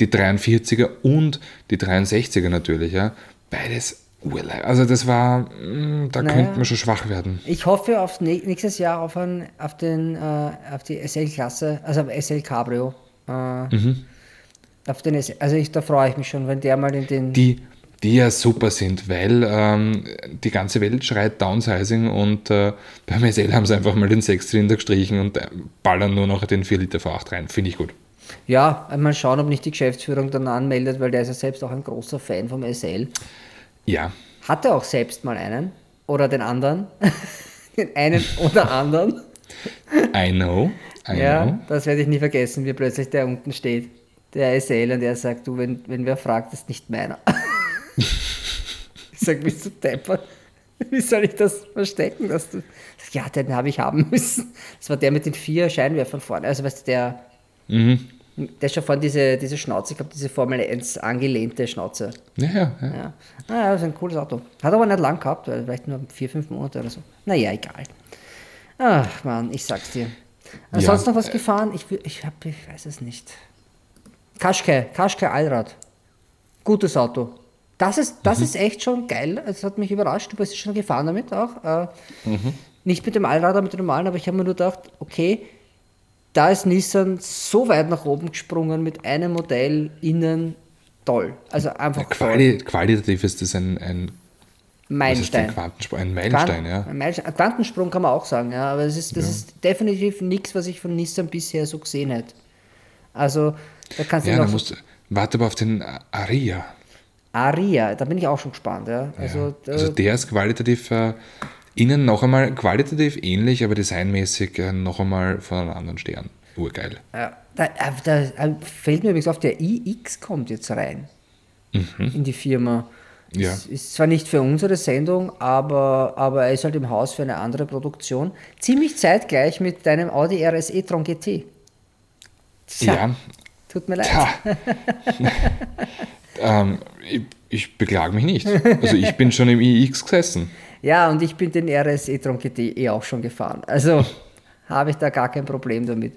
die 43er und die 63er natürlich, ja. Beides also das war, mm, da naja, könnte man schon schwach werden. Ich hoffe auf nächstes Jahr auf, ein, auf, den, äh, auf die SL-Klasse, also auf SL Cabrio. Äh, mhm. auf den SL, also ich, da freue ich mich schon, wenn der mal in den... Die, die ja super sind, weil ähm, die ganze Welt schreit Downsizing und äh, beim SL haben sie einfach mal den Sechszylinder gestrichen und äh, ballern nur noch den 4 Liter V8 rein. Finde ich gut. Ja, mal schauen, ob nicht die Geschäftsführung dann anmeldet, weil der ist ja selbst auch ein großer Fan vom SL. Ja. Hat er auch selbst mal einen? Oder den anderen? den einen oder anderen? I know. I ja, know. das werde ich nie vergessen, wie plötzlich der unten steht. Der SL und der sagt, du, wenn, wenn wer fragt, ist nicht meiner. ich sage, bist du deppert? Wie soll ich das verstecken? Dass du, ja, den habe ich haben müssen. Das war der mit den vier Scheinwerfern vorne. Also, weißt du, der. Mhm. Der ist schon vorhin diese, diese Schnauze gehabt, diese Formel 1 angelehnte Schnauze. Ja, ja. ja. ja. Ah, das ist ein cooles Auto. Hat aber nicht lang gehabt, vielleicht nur vier, fünf Monate oder so. Naja, egal. Ach man, ich sag's dir. Sonst ja. noch was gefahren? Ich, ich, hab, ich weiß es nicht. Kaschke, Kaschke Allrad. Gutes Auto. Das ist, das mhm. ist echt schon geil. Es hat mich überrascht. Du bist schon gefahren damit auch. Äh, mhm. Nicht mit dem Allrad, mit dem normalen, aber ich habe mir nur gedacht, okay, da ist Nissan so weit nach oben gesprungen mit einem Modell innen toll. Also einfach Quali toll. Qualitativ ist das ein, ein Meilenstein. Ein, Quantensprung, ein Meilenstein, ja. Ein Meilenstein. Quantensprung kann man auch sagen, ja, aber es ist, das ja. ist definitiv nichts, was ich von Nissan bisher so gesehen hätte. Also, da kannst du ja, noch. Musst, warte aber auf den Aria. Aria, da bin ich auch schon gespannt, ja. Also, ja. also der ist qualitativ äh, Innen noch einmal qualitativ ähnlich, aber designmäßig äh, noch einmal von einem anderen Stern. Urgeil. Ja, da, äh, da, da fällt mir übrigens auf, der iX kommt jetzt rein mhm. in die Firma. Ja. Ist, ist zwar nicht für unsere Sendung, aber, aber er ist halt im Haus für eine andere Produktion. Ziemlich zeitgleich mit deinem Audi RS e-tron GT. Tja, ja. Tut mir leid. ähm, ich, ich beklage mich nicht. Also ich bin schon im iX gesessen. Ja, und ich bin den RS e-tron GT eh auch schon gefahren. Also habe ich da gar kein Problem damit.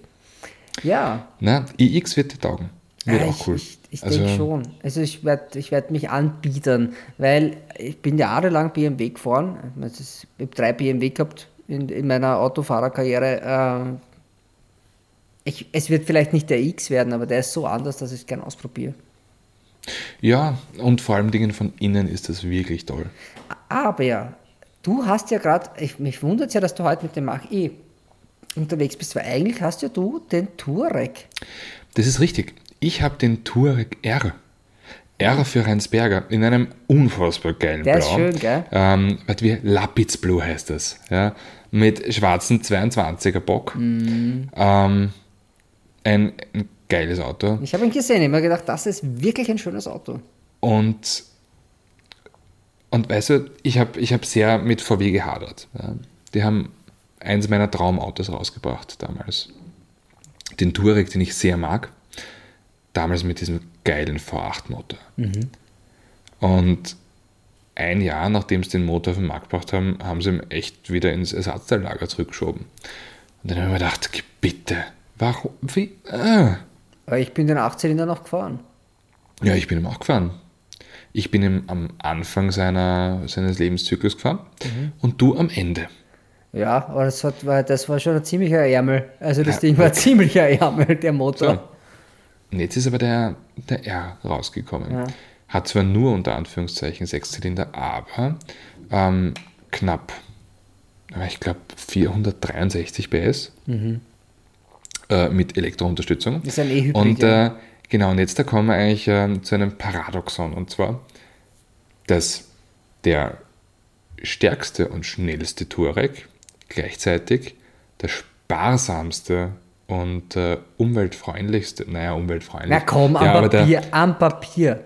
Ja. Na, iX wird dir taugen. Wird ja, auch cool. Ich, ich also, denke schon. Also ich werde ich werd mich anbieten, weil ich bin jahrelang BMW gefahren. Ich habe drei BMW gehabt in, in meiner Autofahrerkarriere. Ähm, ich, es wird vielleicht nicht der X werden, aber der ist so anders, dass ich es gerne ausprobiere. Ja, und vor allem Dingen von innen ist das wirklich toll. Aber ja, Du hast ja gerade, mich wundert ja, dass du heute mit dem Mach E unterwegs bist, weil eigentlich hast ja du den Touareg. Das ist richtig. Ich habe den Touareg R. R für Rheinsberger in einem unfassbar geilen Der Blau. ist schön, gell? Ähm, wie Lapis Blue heißt das. Ja? Mit schwarzen 22er Bock. Mm. Ähm, ein, ein, geiles Auto. Ich habe ihn gesehen, ich habe mir gedacht, das ist wirklich ein schönes Auto. Und und weißt du, ich habe ich hab sehr mit VW gehadert. Die haben eins meiner Traumautos rausgebracht damals. Den Touareg, den ich sehr mag. Damals mit diesem geilen V8-Motor. Mhm. Und ein Jahr nachdem sie den Motor auf den Markt gebracht haben, haben sie ihn echt wieder ins Ersatzteillager zurückgeschoben. Und dann habe ich mir gedacht, bitte, warum? Wie? Ah. Aber ich bin den 18 noch gefahren. Ja, ich bin ihm auch gefahren. Ich bin ihm am Anfang seiner, seines Lebenszyklus gefahren mhm. und du am Ende. Ja, aber das, hat, das war schon ein ziemlicher Ärmel. Also das ja, Ding war ein ziemlicher Ärmel, der Motor. Und jetzt ist aber der, der R rausgekommen. Ja. Hat zwar nur unter Anführungszeichen sechs Zylinder, aber ähm, knapp, ich glaube 463 PS äh, mit Elektrounterstützung. Ist ein E-Hybrid, Und ja. äh, genau, und jetzt da kommen wir eigentlich ähm, zu einem Paradoxon. Und zwar, dass der stärkste und schnellste Touareg gleichzeitig der sparsamste und äh, umweltfreundlichste, naja, umweltfreundlich. Na komm, am ja, aber der- Papier, am Papier.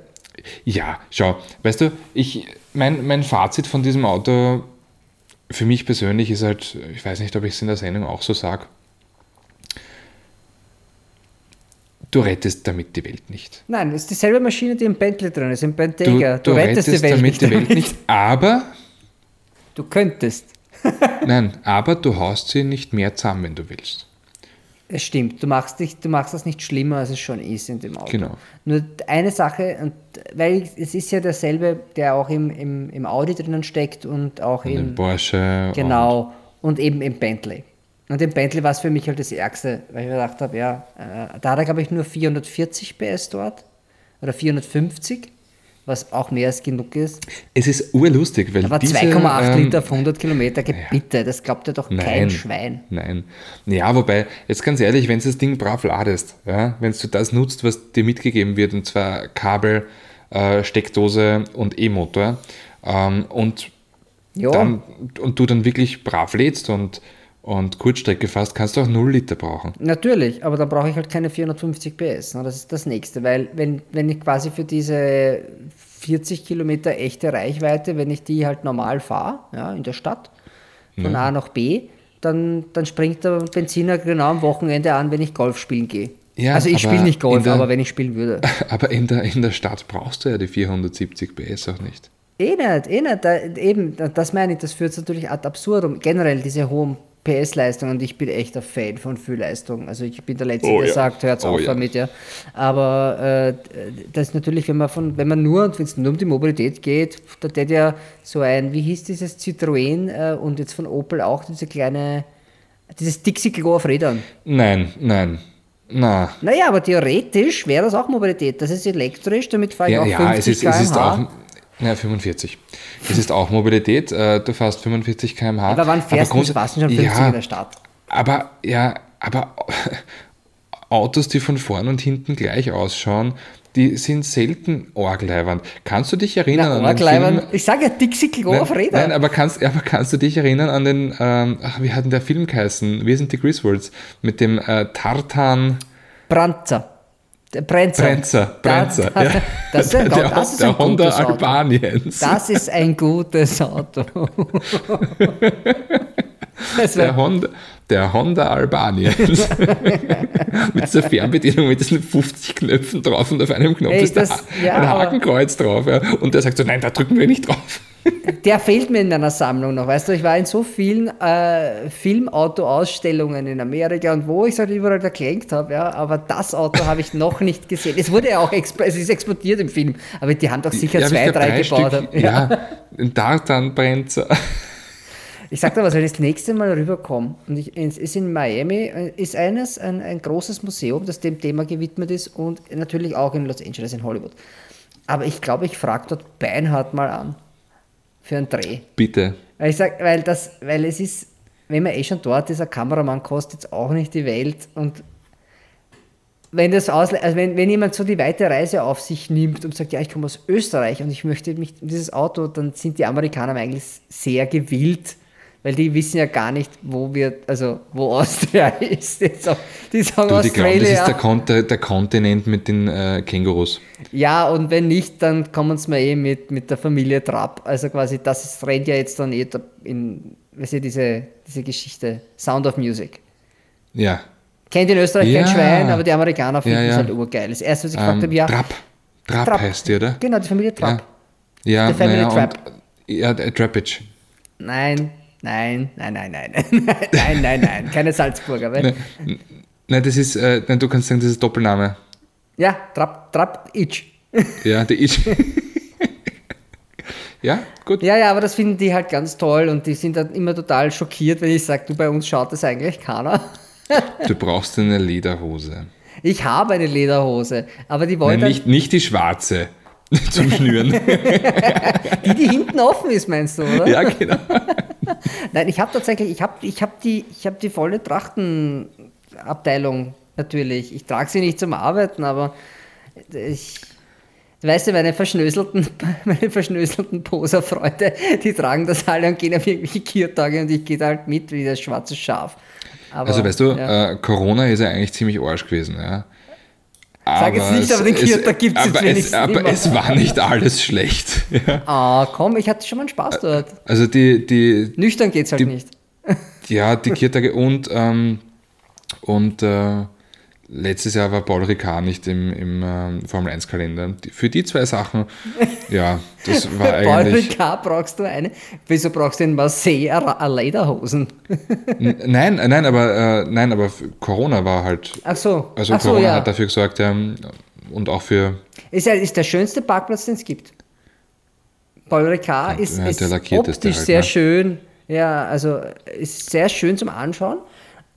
ja, schau, weißt du, ich, mein, mein Fazit von diesem Auto für mich persönlich ist halt, ich weiß nicht, ob ich es in der Sendung auch so sage, du rettest damit die Welt nicht. Nein, es ist dieselbe Maschine, die im Bentley drin ist, im Du, Bentayga. du rettest, damit die Welt nicht, aber, Du könntest. nein, aber du haust sie nicht mehr zusammen, wenn du willst. Es stimmt, du machst, dich, du machst das nicht schlimmer, als es schon ist in dem Auto. Genau. Nur eine Sache, und weil es ist ja derselbe, der auch im, im, im Audi drinnen steckt und auch Und im, im Porsche. genau, und, eben im Bentley. Und im Bentley war es für mich halt das Ärgste, weil ich mir gedacht habe, ja, äh, da hat er, glaube ich, nur 440 PS dort oder 450, was auch mehr als genug ist. Es ist urlustig, weil Aber diese, 2,8 ähm, Liter auf 100 Kilometer, geh bitte, das glaubt ja doch kein Nein. Schwein. Nein. Ja, wobei, jetzt ganz ehrlich, wenn du das Ding brav ladest, ja, wenn du das nutzt, was dir mitgegeben wird, und zwar Kabel, äh, Steckdose und E-Motor, ähm, und, Ja, dann, und du dann wirklich brav lädst und, und Kurzstrecke fährst, kannst du auch 0 Liter brauchen. Natürlich, aber dann brauche ich halt keine 450 PS. Ne? Das ist das Nächste, weil wenn, wenn ich quasi für diese 40 Kilometer echte Reichweite, wenn ich die halt normal fahre, ja, in der Stadt, von A nach B, dann, dann springt der Benziner genau am Wochenende an, wenn ich Golf spielen gehe. Ja, also ich spiele nicht Golf, der- aber wenn ich spielen würde. Aber in der, in der Stadt brauchst du ja die 470 PS auch nicht. Eh nicht, eh nicht. Da, eben, da- das meine ich, das führt natürlich ad absurdum. Generell diese hohen PS-Leistungen und ich bin echt ein Fan von Füllleistung. Also ich bin der Letzte, Oh der ja. sagt, hört's Oh auf ja. damit, ja. Aber äh, das ist natürlich, wenn man von, wenn man nur, wenn es nur um die Mobilität geht, da hätte ja so ein, wie hieß dieses Citroën äh, und jetzt von Opel auch diese kleine, dieses Dixie-Klo auf Rädern. Nein, nein, na. Naja, aber theoretisch wäre das auch Mobilität. Das ist elektrisch, damit fahre ich Ja, auch ja 50 es, ist, es ist auch. Ja, 45. Es ist auch Mobilität. äh, Du fährst 45 km/h. Aber wann fährst du grunds- das fast schon 50 ja, in der Stadt? Aber, ja, aber Autos, die von vorn und hinten gleich ausschauen, die sind selten orgleibernd. Kannst du dich erinnern Na, an den. Film? Ich sage ja Dixie-Klo Nein, auf Rädern. nein, aber kannst, aber kannst du dich erinnern an den, ähm, ach, wie hat denn der Film geheißen? Wir sind die Griswolds mit dem äh, Tartan Branzer. Der Brenzer. Brenzer. Brenzer. Da- da- ja. Das ist ein, der, das ist ein Honda gutes Auto. Albaniens. Das ist ein gutes Auto. Der Honda, der Honda Albaniens. mit dieser Fernbedienung mit diesen 50 Knöpfen drauf und auf einem Knopf Ey, ist das- Ha- ja, ein Hakenkreuz drauf. Ja. Und der sagt so, nein, da drücken wir nicht drauf. der fehlt mir in meiner Sammlung noch. Weißt du, ich war in so vielen äh, Filmauto-Ausstellungen in Amerika und wo ich es halt überall geklängt habe, ja, aber das Auto habe ich noch nicht gesehen. Es wurde ja auch es ist explodiert im Film, aber die haben doch sicher Ja, zwei, glaub, drei, gebaut. Stück, haben. ja, ein Tartan-Brenzer. Ich sag dir was, wenn ich das nächste Mal rüberkomme, und ich, es ist in Miami, äh, ist eines ein, ein großes Museum, das dem Thema gewidmet ist und natürlich auch in Los Angeles, in Hollywood. Aber ich glaube, ich frage dort Beinhardt mal an für einen Dreh. Bitte. Weil ich sag, weil das, weil es ist, wenn man eh schon dort ist, ein Kameramann kostet jetzt auch nicht die Welt und wenn das ausle also wenn, wenn jemand so die weite Reise auf sich nimmt und sagt, ja, ich komme aus Österreich und ich möchte mich in dieses Auto, dann sind die Amerikaner eigentlich sehr gewillt, weil die wissen ja gar nicht, wo wir, also wo Austria ist. Die sagen, die sagen Du, die glauben, das ist Australia. der, Kon der, Kontinent mit den äh, Kängurus. Ja, und wenn nicht, dann kommen sie mir eh mit, mit der Familie Trapp. Also quasi, das ist, rennt ja jetzt dann eh in, weißt du, diese, diese Geschichte, Sound of Music. Ja. Kennt in Österreich Ja. kein Schwein, aber die Amerikaner finden Ja, es ja. halt urgeil. Das erste, was ich gefragt Ähm, habe, ja, Trapp. Trapp. heißt die, oder? Genau, die Familie Trapp. Ja, The Family naja, Trapp. Und, ja, der Trappage. Nein, nein, nein, nein, nein, nein, nein, nein, keine Salzburger. Weil, Nein, nein, das ist, äh, nein, du kannst sagen, das ist Doppelname. Ja, Trapp, Trapp, Itch. Ja, der ist. ja, gut. Ja, ja, aber das finden die halt ganz toll und die sind dann immer total schockiert, wenn ich sage, du, bei uns schaut das eigentlich keiner. Du brauchst eine Lederhose. Ich habe eine Lederhose, aber die wollen Nein, nicht, nicht die schwarze zum Schnüren. die, die hinten offen ist, meinst du, oder? ja, genau. Nein, ich habe tatsächlich, ich habe ich hab die, ich hab die volle Trachtenabteilung natürlich. Ich trage sie nicht zum Arbeiten, aber ich, weißt du, meine verschnöselten, meine verschnöselten Poserfreunde, die tragen das alle und gehen auf irgendwelche Kiertage und ich gehe da halt mit wie das schwarze Schaf. Aber, Also weißt du, ja. äh, Corona ist ja eigentlich ziemlich arsch gewesen. Ja. Sag jetzt nicht, es- aber den es- Kirtag gibt's jetzt aber es, wenigstens aber immer. es war nicht alles schlecht. Ja. Ah, komm, ich hatte schon mal einen Spaß dort. Also die, die, Nüchtern geht's halt die- nicht. ja, die Kirtage und, ähm, und äh, letztes Jahr war Paul Ricard nicht im, im ähm, Formel 1 Kalender. Für die zwei Sachen, ja, das war Paul eigentlich. Ricard brauchst du eine. Wieso brauchst du in Marseille eine Lederhosen? Nein, nein, aber äh, nein, aber Corona war halt. Ach so. Also Ach so, Corona ja. hat dafür gesorgt, ja, und auch für Ist, ja, ist der schönste Parkplatz, den es gibt. Paul Ricard Ja, ist, ist optisch halt, sehr ne? schön. Ja, also ist sehr schön zum Anschauen,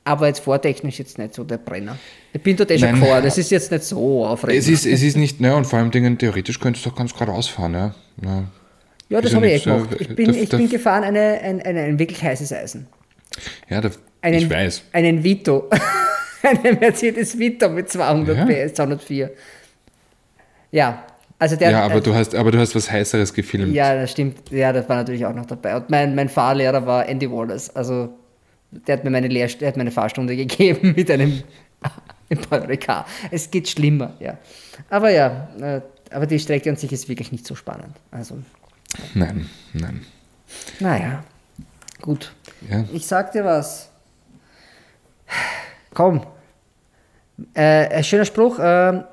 aber jetzt vortechnisch jetzt nicht so der Brenner. Ich bin dort eh schon Nein. gefahren, das ist jetzt nicht so aufregend. Es ist, es ist nicht, ne, und vor allem Dingen, theoretisch könntest du doch ganz geradeaus fahren, ja. ja. ja, das habe ich eh nichts, ja. gemacht. Ich bin, Da- ich da- bin gefahren eine, ein, ein, ein wirklich heißes Eisen. Ja, da, Einen, ich weiß. Einen Vito. einen Mercedes Vito mit 200 Ja. PS, 204. Ja, also der... Ja, aber äh, du hast, aber du hast was Heißeres gefilmt. Ja, das stimmt. Ja, das war natürlich auch noch dabei. Und mein, mein Fahrlehrer war Andy Wallace. Also der hat mir meine, Lehr der hat mir eine Fahrstunde gegeben mit einem Ricard. Es geht schlimmer, ja. Aber ja, äh, aber die Strecke an sich ist wirklich nicht so spannend. Also, Nein, nein. naja, gut. Ja. Ich sag dir was. Komm. Äh, ein schöner Spruch. ähm,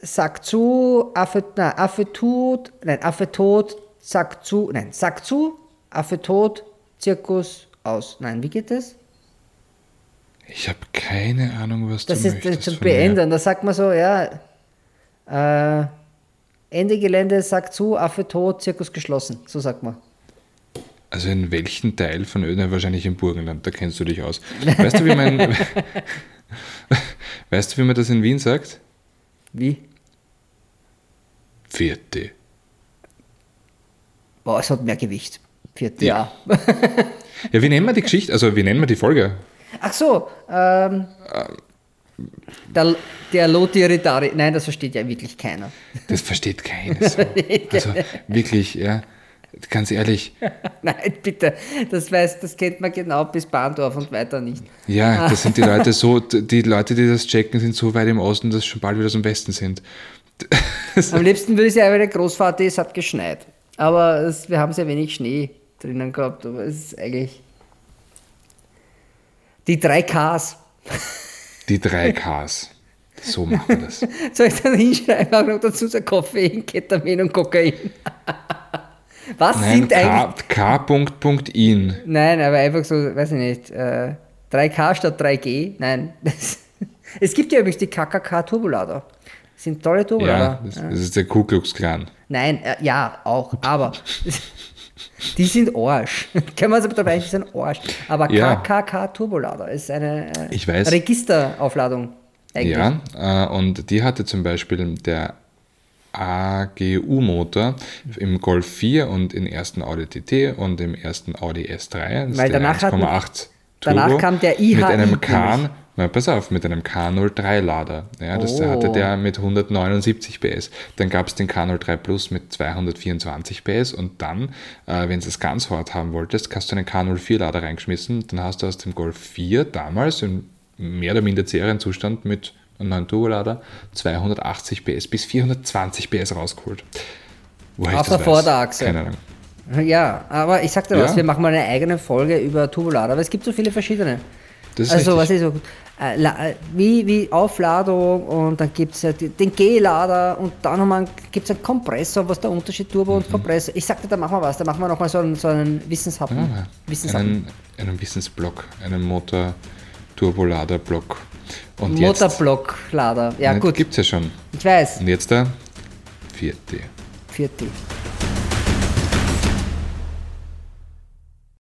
sag zu, Affe, nein, Affe tut, nein, Affe tot, sag zu, nein, sag zu, Affe tot, Zirkus aus. Nein, wie geht das? Ich habe keine Ahnung, was Das du ist möchtest das zum von mir. Beenden. Da sagt man so, ja, äh, Ende Gelände, sag zu, Affe tot, Zirkus geschlossen. So sagt man. Also in welchen Teil von Öden? Wahrscheinlich im Burgenland, da kennst du dich aus. Weißt du, wie man, weißt du, wie man das in Wien sagt? Wie? Vierte. Boah, es hat mehr Gewicht. Vierte Ja. Ja, wie nennen wir die Geschichte? Also wie nennen wir die Folge? Ach so, ähm, der, der Lotiritari, nein, das versteht ja wirklich keiner. Das versteht keines. Also wirklich, ja, ganz ehrlich. Nein, bitte, das weiß, das kennt man genau bis Bahndorf und weiter nicht. Ja, das sind die Leute so, die Leute, die das checken, sind so weit im Osten, dass sie schon bald wieder so im Westen sind. Am liebsten würde ich sagen, weil der Großvater ist, hat geschneit. Aber es, wir haben sehr wenig Schnee drinnen gehabt, aber es ist eigentlich. Die drei Ks. Die drei Ks. So machen wir das. Soll ich dann hinschreiben, auch noch dazu so Koffein, Ketamin und Kokain? Was Nein, sind eigentlich. K. Punkt, Punkt, in. Nein, aber einfach so, weiß ich nicht, äh, 3K statt 3G. Nein. Es gibt ja übrigens die KKK Turbolader. Das sind tolle Ja, Turbolader. das, das ist der Ku Klux Klan. Nein, äh, ja, auch, aber die sind Arsch. Können wir uns aber dabei nicht sagen, Arsch. Aber Ja. KKK Turbolader ist eine äh, Ich weiß. Registeraufladung. Eigentlich. Ja, äh, und die hatte zum Beispiel der AGU-Motor im Golf 4 und im ersten Audi TT und im ersten Audi S3. Das Weil danach hatten- 1,8 danach kam der Mit IHI einem K, nämlich. Na, pass auf, mit einem K03-Lader. Ja, das Oh. hatte der mit 179 PS. Dann gab es den K03 Plus mit 224 PS und dann, äh, wenn du es ganz hart haben wolltest, hast du einen K04-Lader reingeschmissen. Dann hast du aus dem Golf 4 damals im mehr oder minder Serienzustand mit einem neuen Turbolader 280 PS bis 420 PS rausgeholt. Woher Auf der Vorderachse. Keine Ahnung. Ja, aber ich sag dir Ja. was, wir machen mal eine eigene Folge über Turbolader, aber es gibt so viele verschiedene. Das ist also, was richtig. ist so, äh, wie, wie Aufladung und dann gibt es ja den G-Lader und dann gibt es einen Kompressor, was der Unterschied Turbo Mhm. und Kompressor. Ich sagte, da machen wir was, da machen wir nochmal so einen, so einen Wissenshappen. Ja, Wissenshappen. einen, einen Wissensblock, einen Motor-Turbolader-Block. Und jetzt Motorblock-Lader. Ja, gut, Gibt's ja schon. ich weiß. Und jetzt der vierte. Vierte.